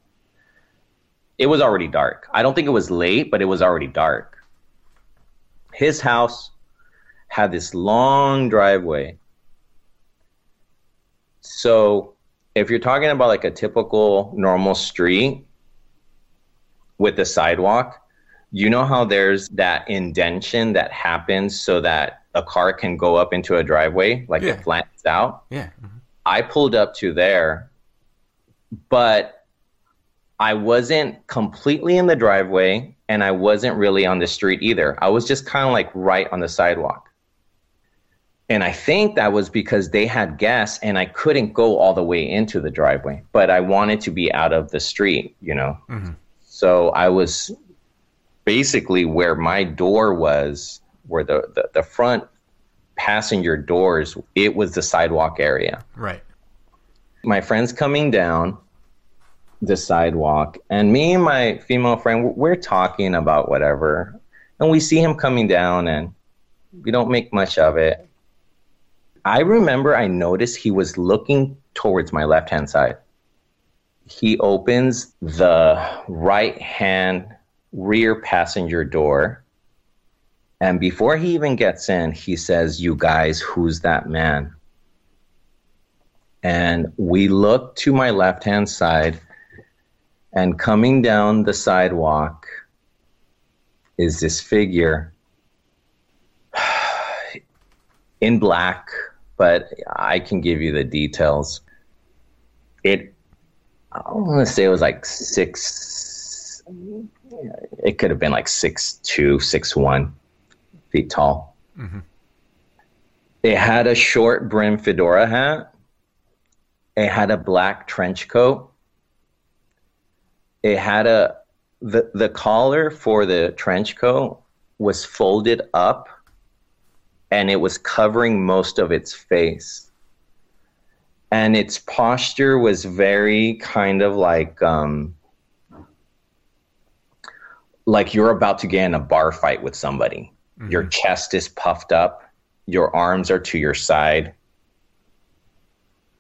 It was already dark. I don't think it was late, but it was already dark. His house had this long driveway. So if you're talking about like a typical normal street, with the sidewalk, you know how there's that indention that happens so that a car can go up into a driveway, like yeah. it flattens out? Yeah. Mm-hmm. I pulled up to there, but I wasn't completely in the driveway and I wasn't really on the street either. I was just kind of like right on the sidewalk. And I think that was because they had guests and I couldn't go all the way into the driveway, but I wanted to be out of the street, you know? Mm-hmm. So I was basically where my door was, where the, the, the front passenger doors, it was the sidewalk area. Right. My friend's coming down the sidewalk, and me and my female friend, we're talking about whatever. And we see him coming down, and we don't make much of it. I remember I noticed he was looking towards my left hand side. He opens the right hand rear passenger door. And before he even gets in, he says, You guys, who's that man? And we look to my left hand side, and coming down the sidewalk is this figure (sighs) in black, but I can give you the details. It, I want to say it was like six, it could have been like six two, six one feet tall. Mm-hmm. It had a short brim fedora hat. It had a black trench coat. It had a the the collar for the trench coat was folded up and it was covering most of its face. And its posture was very kind of like um, like you're about to get in a bar fight with somebody. Mm-hmm. Your chest is puffed up, your arms are to your side.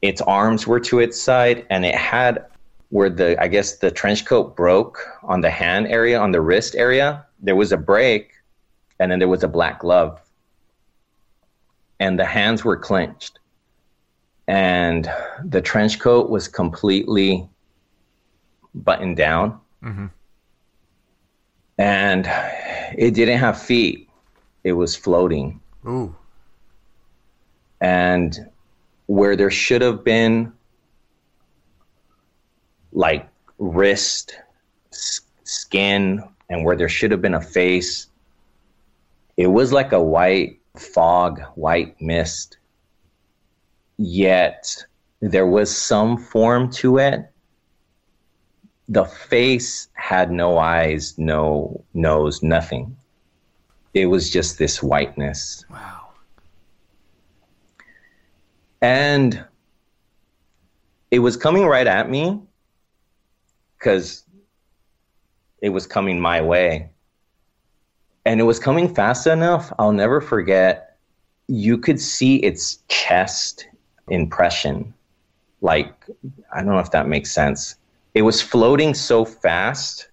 Its arms were to its side, and it had where the I guess the trench coat broke on the hand area, on the wrist area. There was a break, and then there was a black glove, and the hands were clenched, and the trench coat was completely buttoned down. Mm-hmm and it didn't have feet. It was floating. Ooh. And where there should have been like wrist, s- skin, and where there should have been a face, it was like a white fog, white mist. Yet there was some form to it the face had no eyes, no nose, nothing. It was just this whiteness. Wow. And it was coming right at me because it was coming my way. And it was coming fast enough. I'll never forget. You could see its chest impression. Like, I don't know if that makes sense it was floating so fast,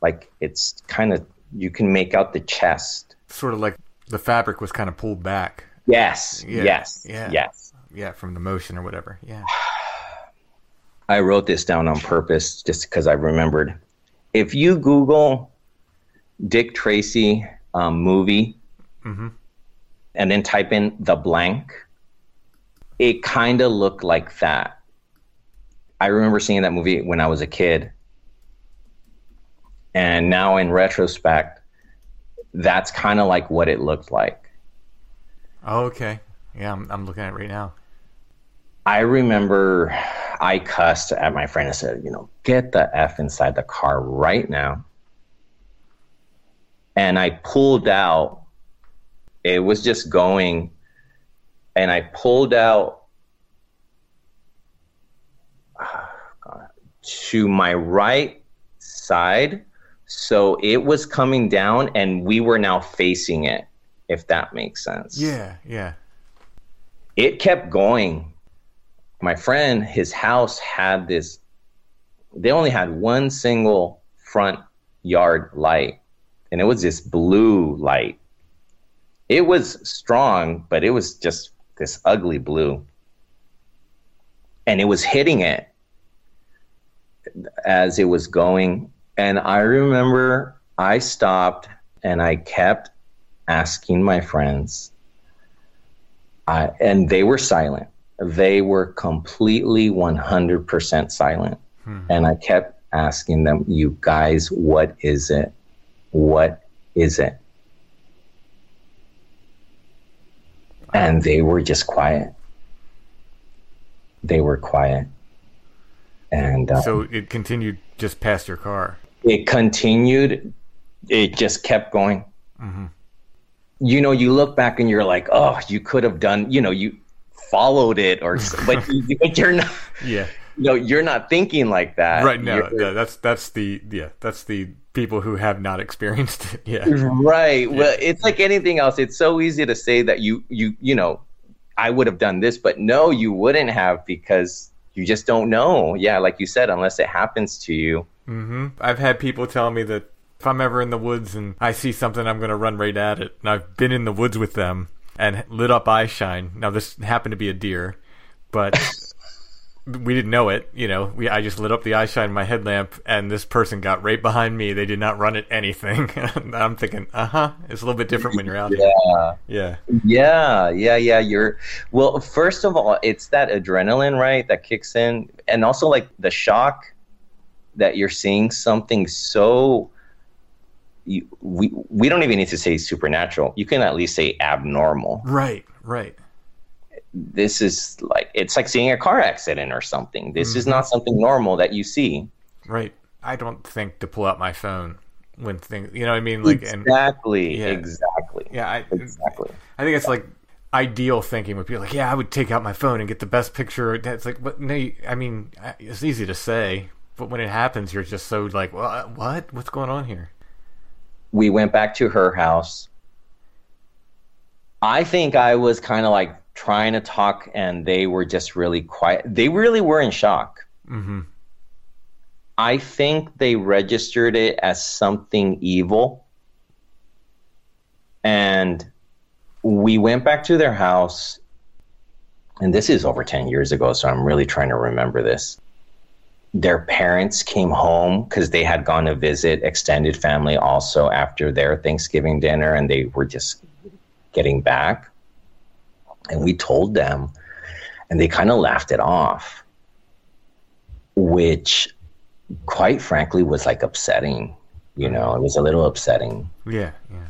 like it's kind of you can make out the chest. Sort of like the fabric was kind of pulled back. Yes. Yeah, yes. yeah. Yes. Yeah, from the motion or whatever. Yeah. (sighs) (sighs) I wrote this down on purpose just because I remembered. If you Google Dick Tracy um, movie Mm-hmm. and then type in the blank, it kind of looked like that. I remember seeing that movie when I was a kid. And now in retrospect, that's kind of like what it looked like. Oh, okay. Yeah, I'm, I'm looking at it right now. I remember I cussed at my friend and said, you know, get the F inside the car right now. And I pulled out, it was just going, and I pulled out to my right side. So it was coming down and we were now facing it, if that makes sense. Yeah, yeah. It kept going. My friend, his house had this, they only had one single front yard light, and it was this blue light. It was strong, but it was just this ugly blue. And it was hitting it as it was going. And I remember I stopped and I kept asking my friends, I, and they were silent. They were completely 100% silent. And I kept asking them, You guys, what is it? What is it? And they were just quiet. They were quiet. And uh, So it continued just past your car. it continued. It just kept going. Mm-hmm. you know, you look back and you're like, oh, you could have done, you know, you followed it or, but, (laughs) but you're not, Yeah. you know, you're not thinking like that. Right. No, no, that's that's the yeah, that's the people who have not experienced it. Yeah. Right. Well, it's like anything else. It's so easy to say that you you you know, I would have done this, but no, you wouldn't have because you just don't know. Yeah, like you said, unless it happens to you. mm-hmm. I've had people tell me that if I'm ever in the woods and I see something, I'm going to run right at it. And I've been in the woods with them and lit up eye shine. Now this happened to be a deer, but (laughs) we didn't know it. You know, we I just lit up the eye shine in my headlamp, and this person got right behind me. They did not run at anything. (laughs) I'm thinking, uh huh. It's a little bit different when you're out there. Yeah. Yeah. Yeah, yeah, yeah. You're well. First of all, it's that adrenaline, right, that kicks in, and also like the shock that you're seeing something so. You, we we don't even need to say supernatural. You can at least say abnormal. Right. Right. This is like it's like seeing a car accident or something. This is mm-hmm. not something normal that you see. Right. I don't think to pull out my phone when things. You know what I mean? Like and exactly, Yeah. exactly. Yeah, I, Exactly. I think it's like ideal thinking would be like, yeah, I would take out my phone and get the best picture. It's like, but no, you- I mean, it's easy to say, but when it happens, you're just so like, well, what? What's going on here? We went back to her house. I think I was kind of like trying to talk, and they were just really quiet. They really were in shock. Mm-hmm. I think they registered it as something evil. And we went back to their house, and this is over 10 years ago, so I'm really trying to remember this. Their parents came home because they had gone to visit extended family also after their Thanksgiving dinner, and they were just getting back. And we told them, and they kind of laughed it off, which quite frankly was like upsetting. You know, it was a little upsetting. Yeah, yeah.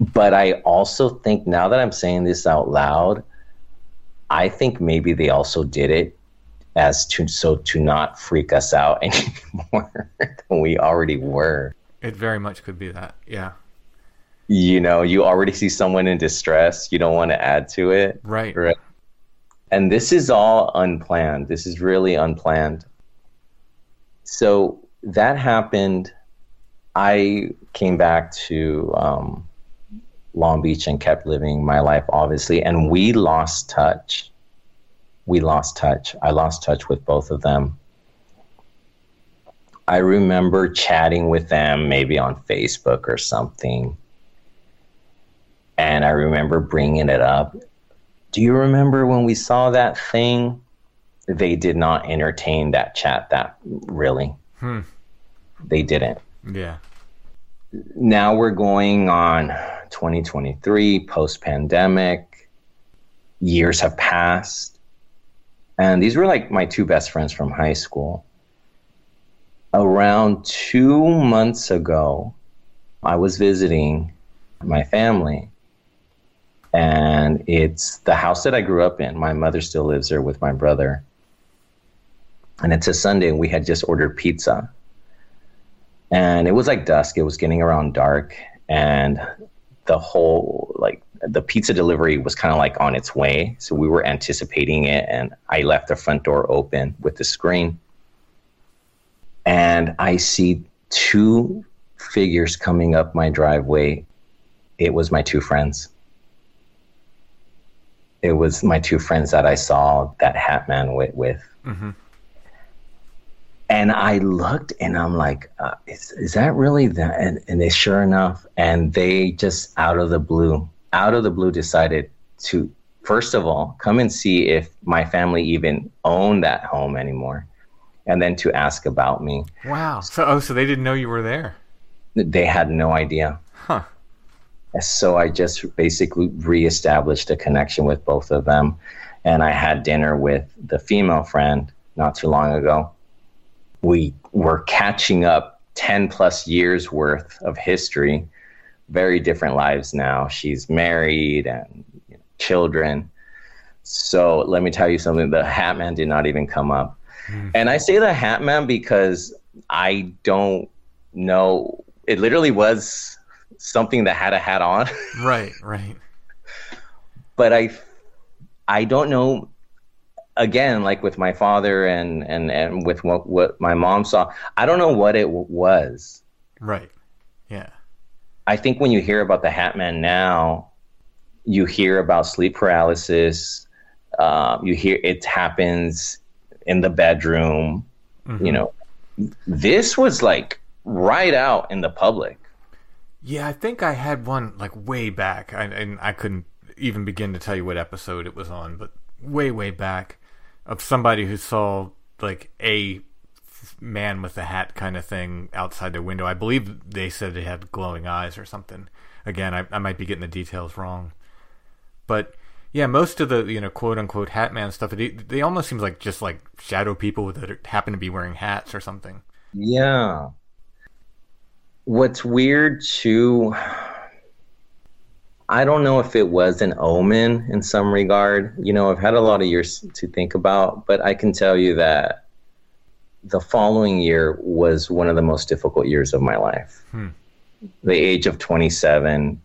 But I also think now that I'm saying this out loud, I think maybe they also did it as to so to not freak us out (laughs) anymore than we already were. It very much could be that. Yeah. You know, you already see someone in distress, you don't want to add to it. Right. Right. And this is all unplanned. This is really unplanned. So that happened. I came back to um, Long Beach and kept living my life, obviously. And we lost touch. We lost touch. I lost touch with both of them. I remember chatting with them maybe on Facebook or something. And I remember bringing it up. Do you remember when we saw that thing? They did not entertain that chat that really. Hmm. They didn't Yeah. now we're going on 2023 post pandemic years have passed and these were like my two best friends from high school. Around two months ago i was visiting my family. And it's the house that i grew up in. My mother still lives there with my brother. And it's a sunday and we had just ordered pizza. And it was like dusk. It was getting around dark. And the whole like the pizza delivery was kind of like on its way so we were anticipating it and i left the front door open with the screen and i see two figures coming up my driveway it was my two friends it was my two friends that i saw that hat man with, with Mm-hmm. and I looked and I'm like, uh, is, is that really that? And, and they sure enough, and they just out of the blue, out of the blue decided to, first of all, come and see if my family even owned that home anymore. And then to ask about me. Wow. So, oh, so they didn't know you were there. They had no idea. Huh. So I just basically reestablished a connection with both of them. And I had dinner with the female friend not too long ago. We were catching up 10 plus years worth of history, very different lives now. She's married and you know, children. So let me tell you something the Hat Man did not even come up. Hmm. And I say the Hat Man because I don't know. It literally was something that had a hat on. (laughs) Right, right. but I I don't know again like with my father and and and with what what my mom saw I don't know what it w- was Right. I think when you hear about the Hat Man now you hear about sleep paralysis uh, you hear it happens in the bedroom you know. This was like right out in the public. Yeah, I think I had one like way back, I, and I couldn't even begin to tell you what episode it was on, but way, way back, of somebody who saw like a man with a hat kind of thing outside their window. I believe they said they had glowing eyes or something. Again, I, I might be getting the details wrong, but yeah, most of the you know quote unquote hat man stuff, they, they almost seems like just like shadow people that happen to be wearing hats or something. Yeah. What's weird too, I don't know if it was an omen in some regard. You know, I've had a lot of years to think about, but I can tell you that the following year was one of the most difficult years of my life. Hmm. The age of 27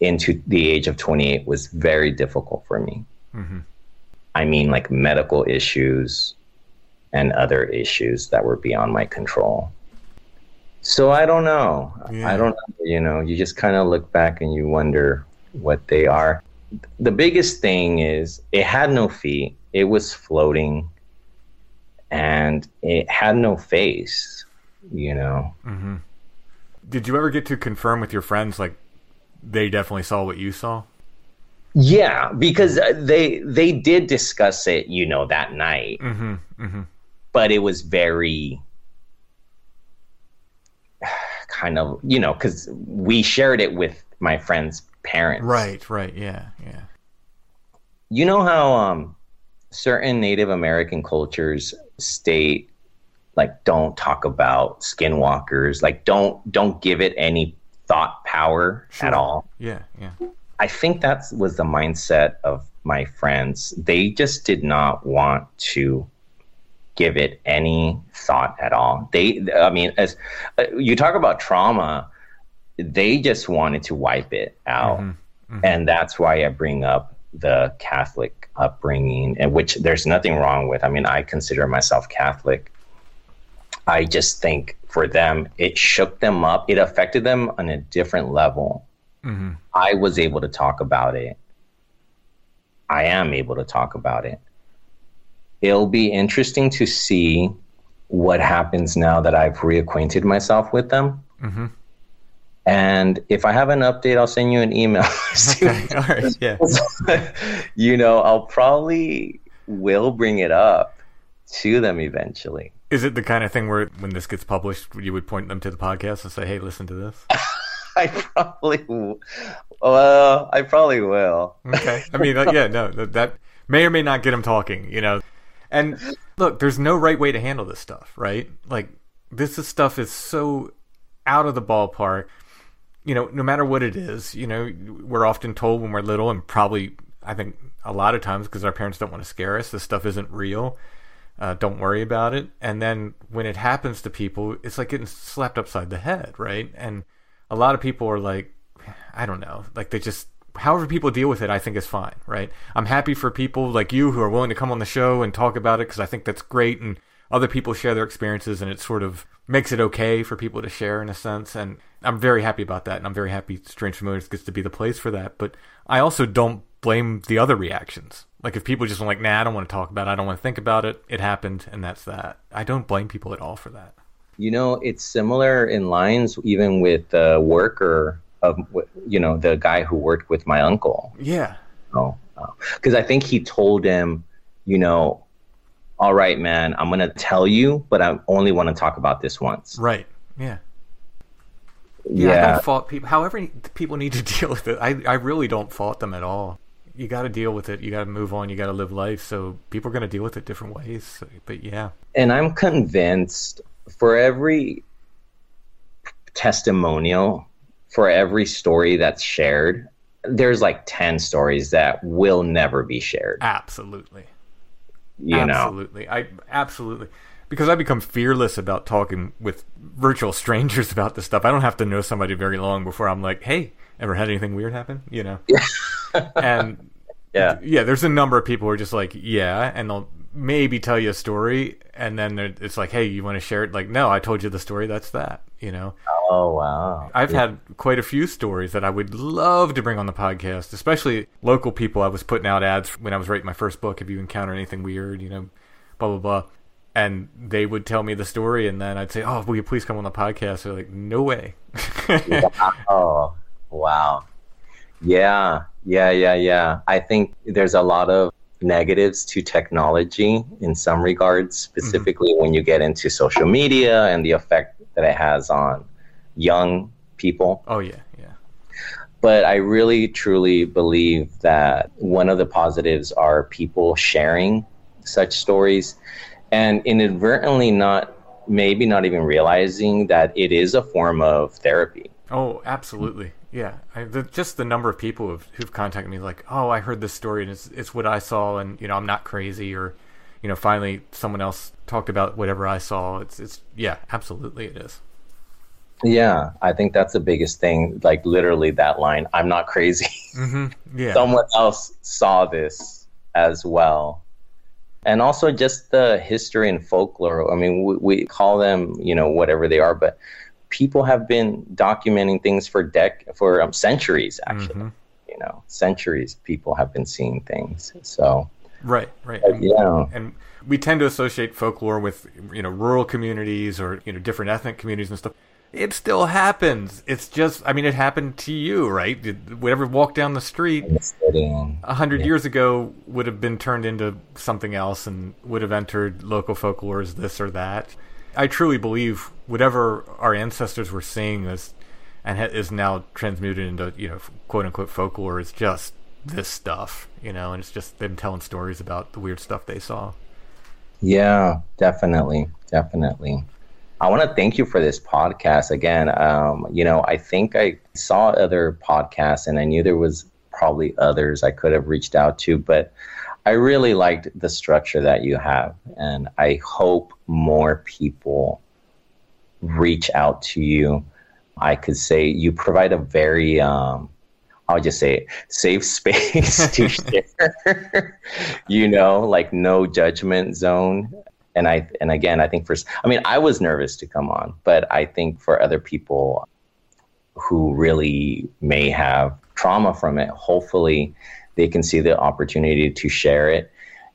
into the age of 28 was very difficult for me. Mm-hmm. I mean, like medical issues and other issues that were beyond my control. So I don't know. I don't know. You know, you just kind of look back and you wonder what they are. The biggest thing is it had no feet, it was floating, and it had no face, you know. Did you ever get to confirm with your friends like they definitely saw what you saw? Yeah, because they they did discuss it, you know, that night. Mm-hmm. Mm-hmm. but it was very kind of you know because we shared it with my friend's parents Right, right, yeah, yeah. you know how um certain native american cultures state like don't talk about skinwalkers like don't don't give it any thought power at all Yeah, yeah. I think that was the mindset of my friends. They just did not want to give it any thought at all. They, I mean, as uh, you talk about trauma, they just wanted to wipe it out, and that's why I bring up the Catholic upbringing, and which there's nothing wrong with. I mean, I consider myself Catholic. I just think for them, it shook them up. It affected them on a different level. Mm-hmm. I was able to talk about it. I am able to talk about it. It'll be interesting to see what happens now that I've reacquainted myself with them. Mm-hmm. And if I have an update, I'll send you an email. (laughs) (laughs) Okay, all right, yeah. (laughs) you know, I'll probably will bring it up to them eventually. Is it the kind of thing where when this gets published, you would point them to the podcast and say, "Hey, listen to this"? I probably, w- well, I probably will. Okay. I mean, yeah, no, that, that may or may not get them talking, you know. And look, there's no right way to handle this stuff, right? Like this is stuff is so out of the ballpark. You know, no matter what it is, you know, we're often told when we're little, and probably I think a lot of times because our parents don't want to scare us, this stuff isn't real. Uh, don't worry about it. And then when it happens to people, it's like getting slapped upside the head, right? And a lot of people are like, I don't know, like they just however people deal with it, I think is fine, right? I'm happy for people like you who are willing to come on the show and talk about it because I think that's great, and other people share their experiences, and it sort of makes it okay for people to share in a sense. And I'm very happy about that, and I'm very happy Strange Familiars gets to be the place for that. But I also don't blame the other reactions. Like if people just are like, nah, I don't want to talk about it, I don't want to think about it, it happened, and that's that. I don't blame people at all for that. You know, it's similar in lines even with the worker of, you know, the guy who worked with my uncle. Yeah. Oh, oh. because I think he told him, you know, all right, man, I'm gonna tell you, but I only want to talk about this once. Right. Yeah. Yeah, I don't fault people. However, people need to (laughs) deal with it. I, I really don't fault them at all. You got to deal with it. You got to move on. You got to live life. So people are going to deal with it different ways. So- But yeah, and I'm convinced for every testimonial, for every story that's shared, there's like ten stories that will never be shared. absolutely, You know, absolutely. I absolutely because I become fearless about talking with virtual (laughs) strangers about this stuff. I don't have to know somebody very long before I'm like, "Hey, ever had anything weird happen?" You know. (laughs) and Yeah. yeah, there's a number of people who are just like, "Yeah," and they'll maybe tell you a story, and then it's like, "Hey, you want to share it?" Like, no, I told you the story. That's that. You know. Oh wow. I've had quite a few stories that I would love to bring on the podcast, especially local people. I was putting out ads when I was writing my first book. If you encounter anything weird, you know, blah blah blah, and they would tell me the story, and then I'd say, "Oh, will you please come on the podcast?" They're like, "No way." (laughs) Oh, wow. Yeah, yeah, yeah, yeah. I think there's a lot of negatives to technology in some regards, mm-hmm. specifically when you get into social media and the effect that it has on young people. oh yeah, yeah. But I really truly believe that one of the positives are people sharing such stories and inadvertently not, maybe not even realizing that it is a form of therapy. Oh, absolutely. Yeah, I, the, just the number of people who've, who've contacted me, like, "Oh, I heard this story, and it's it's what I saw, and you know, I'm not crazy," or, you know, finally someone else talked about whatever I saw. It's it's yeah, absolutely, it is. Yeah, I think that's the biggest thing. Like literally that line, I'm not crazy. Mm-hmm. (laughs) Yeah, Someone else saw this as well. And also just the history and folklore. I mean, we, we call them, you know, whatever they are, but people have been documenting things for dec for um, centuries actually. You know, centuries people have been seeing things. So, right, right. But, And- yeah. and we tend to associate folklore with you know rural communities or you know different ethnic communities and stuff. It still happens. It's just, I mean, it happened to you, right? Whatever walked down the street a hundred years ago would have been turned into something else and would have entered local folklore as this or that. I truly believe whatever our ancestors were saying is and ha- is now transmuted into you know quote unquote folklore is just this stuff, you know, and it's just them telling stories about the weird stuff they saw. Yeah, definitely, definitely. I want to thank you for this podcast again. Um, you know, I think I saw other podcasts, and I knew there was probably others I could have reached out to, but I really liked the structure that you have, and I hope more people reach out to you. I could say you provide a very um, I'll just say it, safe space (laughs) to (laughs) share. you know, like no judgment zone. And I and again, I think for I mean, I was nervous to come on, but I think for other people who really may have trauma from it, hopefully they can see the opportunity to share it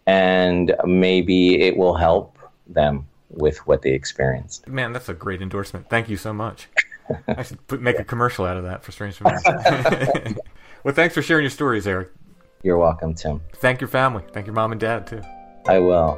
and maybe it will help them with what they experienced. Man, that's a great endorsement. Thank you so much. (laughs) I should put, make a commercial out of that for Strange Familiars. (laughs) well, thanks for sharing your stories, Eric. You're welcome, Tim. Thank your family. Thank your mom and dad too. I will.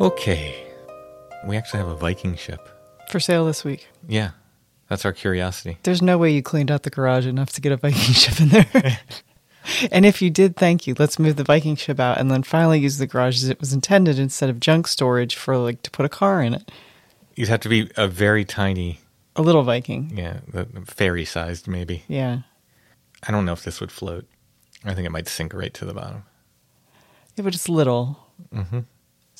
Okay. We actually have a Viking ship. For sale this week. Yeah. That's our curiosity. There's no way you cleaned out the garage enough to get a Viking (laughs) ship in there. (laughs) and if you did, thank you. Let's move the Viking ship out and then finally use the garage as it was intended instead of junk storage for like to put a car in it. You'd have to be a very tiny, A little Viking. yeah, the fairy sized maybe. Yeah. I don't know if this would float. I think it might sink right to the bottom. Yeah, but it's little. hmm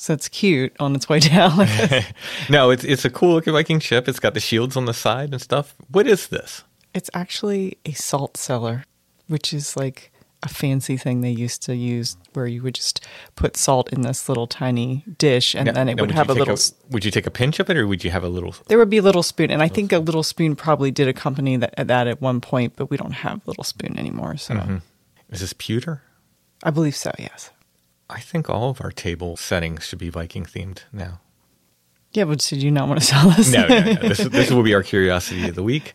So it's cute on its way (laughs) down. (laughs) no, it's it's a cool looking Viking ship. It's got the shields on the side and stuff. What is this? it's actually a salt cellar, which is like a fancy thing they used to use where you would just put salt in this little tiny dish and Now- then it now would have a little. s- would you take a pinch of it, or would you have a little? there would be a little spoon, and I think a little spoon probably did accompany that, that at one point, but we don't have little spoon anymore. So Mhm. Is this pewter? I believe so. Yes. I think all of our table settings should be Viking themed now. Yeah, but did you not want to sell this? No, no, no. This, this will be our (laughs) curiosity of the week.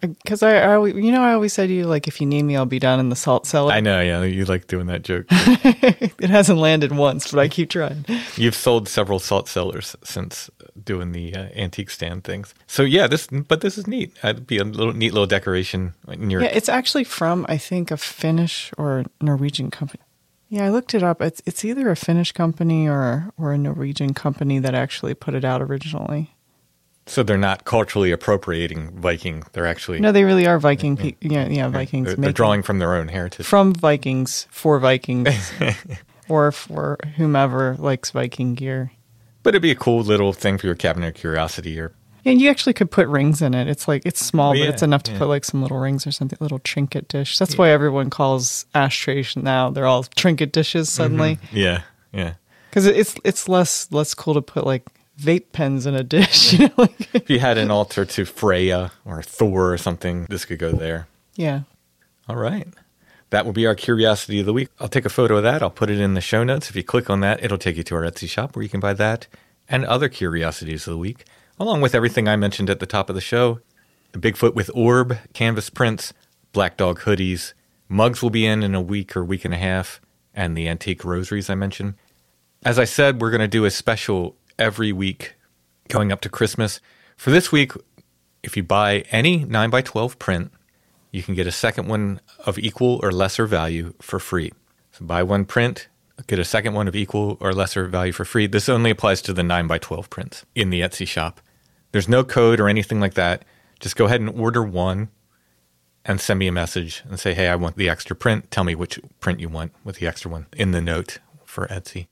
Because I, I, always- you know, I always said to you like, if you need me, I'll be down in the salt cellar. I know, yeah, you like doing that joke. (laughs) it hasn't landed once, but I keep trying. (laughs) You've sold several salt cellars since doing the uh, antique stand things. So yeah, this but this is neat. It'd be a little neat little decoration in your Yeah, it's actually from I think a Finnish or Norwegian company. Yeah, I looked it up. It's it's either a Finnish company or or a Norwegian company that actually put it out originally. So they're not culturally appropriating Viking. They're actually No, they really are Viking. Pe- yeah, yeah, Vikings. They're, they're drawing from their own heritage. from Vikings for Vikings, (laughs) or for whomever likes Viking gear. But it'd be a cool little thing for your cabinet of curiosity. Or Yeah, you actually could put rings in it. It's like it's small, Oh, but it's enough to yeah. put like some little rings or something, little trinket dish. That's why everyone calls ashtrays now. They're all trinket dishes mm-hmm. suddenly yeah, yeah. because it's it's less less cool to put like vape pens in a dish. (laughs) You know, like (laughs) If you had an altar to Freya or Thor or something, this could go there. yeah. All right. That will be our curiosity of the week. I'll take a photo of that. I'll put it in the show notes. If you click on that, it'll take you to our Etsy shop where you can buy that and other curiosities of the week, along with everything I mentioned at the top of the show. Bigfoot with Orb, canvas prints, Black Dog hoodies, mugs will be in in a week or week and a half, and the antique rosaries I mentioned. As I said, we're going to do a special every week going up to Christmas. For this week, if you buy any 9 by 12 print, you can get a second one of equal or lesser value for free. So buy one print, get a second one of equal or lesser value for free. This only applies to the 9 by 12 prints in the Etsy shop. There's no code or anything like that. Just go ahead and order one and send me a message and say, hey, I want the extra print. Tell me which print you want with the extra one in the note for Etsy.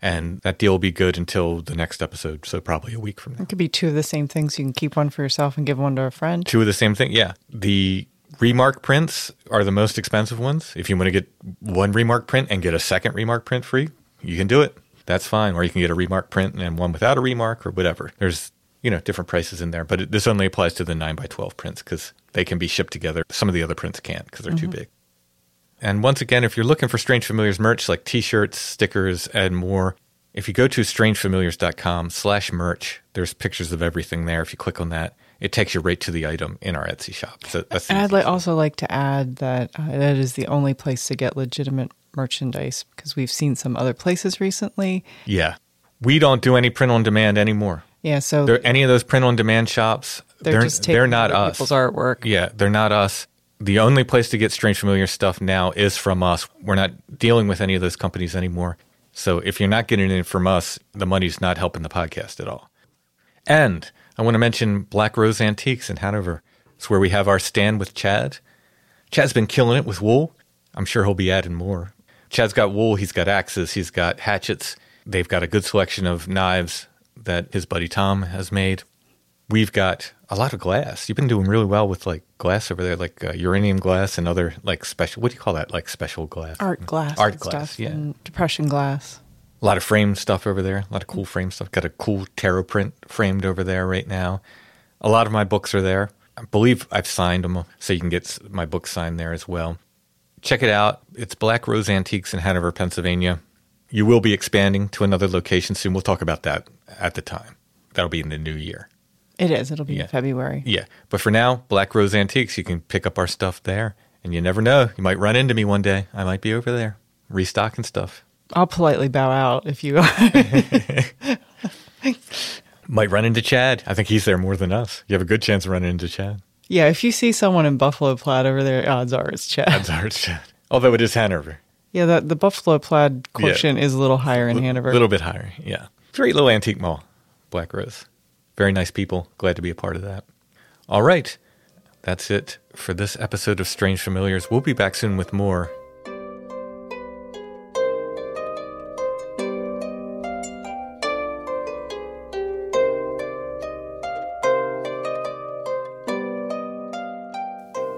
And that deal will be good until the next episode. So probably a week from now. It could be two of the same things. You can keep one for yourself and give one to a friend. Two of the same thing. Yeah. The remark prints are the most expensive ones. If you want to get one remark print and get a second remark print free, you can do it. That's fine. Or you can get a remark print and one without a remark or whatever. There's, you know, different prices in there. But it, this only applies to the 9 by 12 prints because they can be shipped together. Some of the other prints can't because they're too big. And once again, if you're looking for Strange Familiars merch like t-shirts, stickers, and more, if you go to strangefamiliars.com slash merch, there's pictures of everything there. If you click on that, it takes you right to the item in our Etsy shop. So that's And I'd like, also like to add that uh, that is the only place to get legitimate merchandise because we've seen some other places recently. Yeah. We don't do any print on demand anymore. Yeah, so There, any of those print on demand shops, they're, they're, just taking they're not us. people's artwork. Yeah, they're not us. The only place to get Strange Familiar stuff now is from us. We're not dealing with any of those companies anymore. So if you're not getting it from us, the money's not helping the podcast at all. And I want to mention Black Rose Antiques in Hanover. It's where we have our stand with Chad. Chad's been killing it with wool. I'm sure he'll be adding more. Chad's got wool, he's got axes, he's got hatchets. They've got a good selection of knives that his buddy Tom has made. We've got a lot of glass. You've been doing really well with like glass over there, like uh, uranium glass and other like special. What do you call that? Like special glass, Art glass, art glass. stuff, yeah, and depression glass. a lot of frame stuff over there. A lot of cool frame stuff. Got a cool tarot print framed over there right now. A lot of my books are there. I believe I've signed them, so you can get my book signed there as well. Check it out. It's Black Rose Antiques in Hanover, Pennsylvania. You will be expanding to another location soon. We'll talk about that at the time. That'll be in the new year. It is. It'll be Yeah. February. Yeah. But for now, Black Rose Antiques, you can pick up our stuff there. And you never know. You might run into me one day. I might be over there restocking stuff. I'll politely bow out if you. (laughs) (laughs) Might run into Chad. I think he's there more than us. You have a good chance of running into Chad. yeah, if you see someone in buffalo plaid over there, odds are it's Chad. Odds are it's Chad. Although it is Hanover. Yeah, the, the buffalo plaid quotient is a little higher in Hanover. A little bit higher, yeah. Great little antique mall, Black Rose. Very nice people. Glad to be a part of that. All right. That's it for this episode of Strange Familiars. We'll be back soon with more.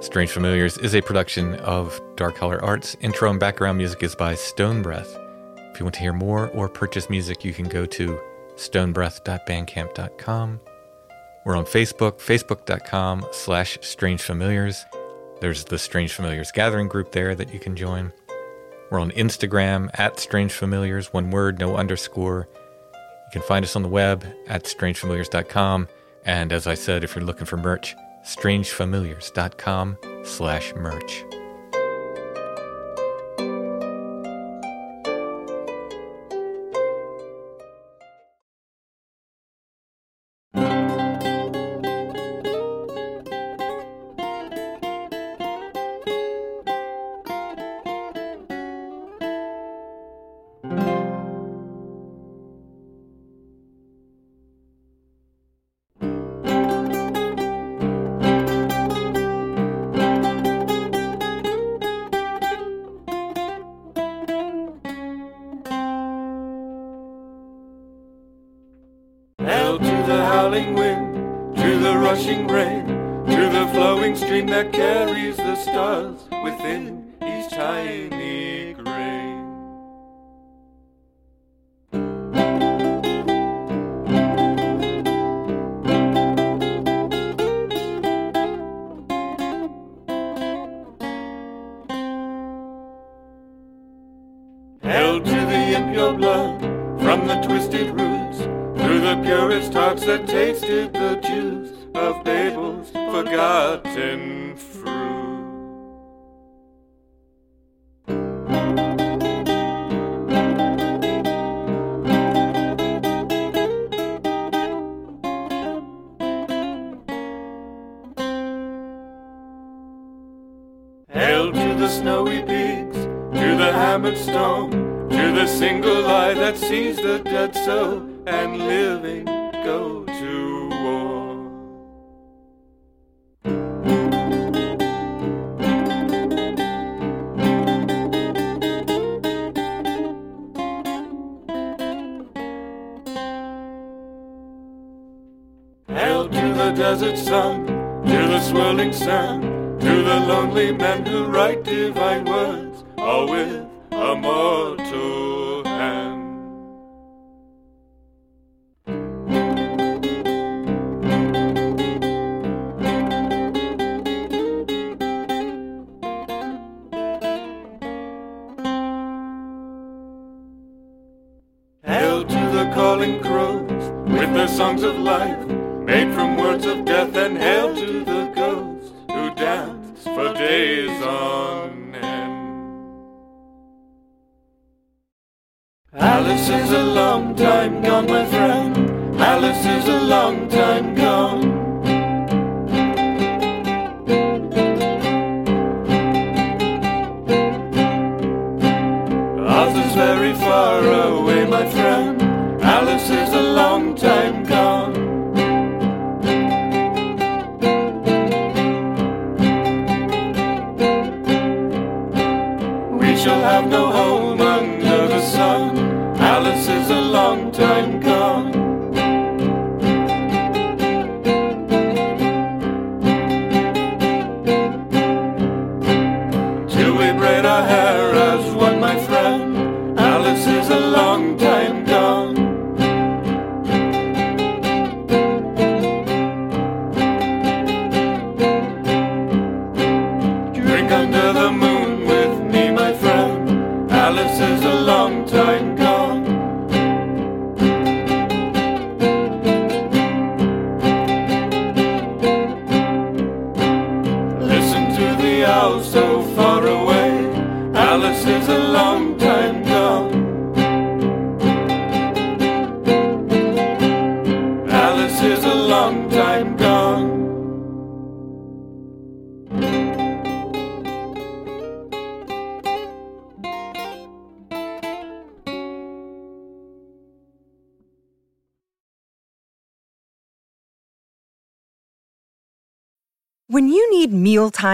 Strange Familiars is a production of Dark Color Arts. Intro and background music is by Stone Breath. If you want to hear more or purchase music, you can go to stonebreath.bandcamp.com. We're on Facebook, facebook.com slash strange familiars. There's the Strange Familiars Gathering group there that you can join. We're on Instagram at Strange Familiars, one word, no underscore. You can find us on the web at strangefamiliars.com. And as I said, if you're looking for merch, strangefamiliars.com slash merch. care.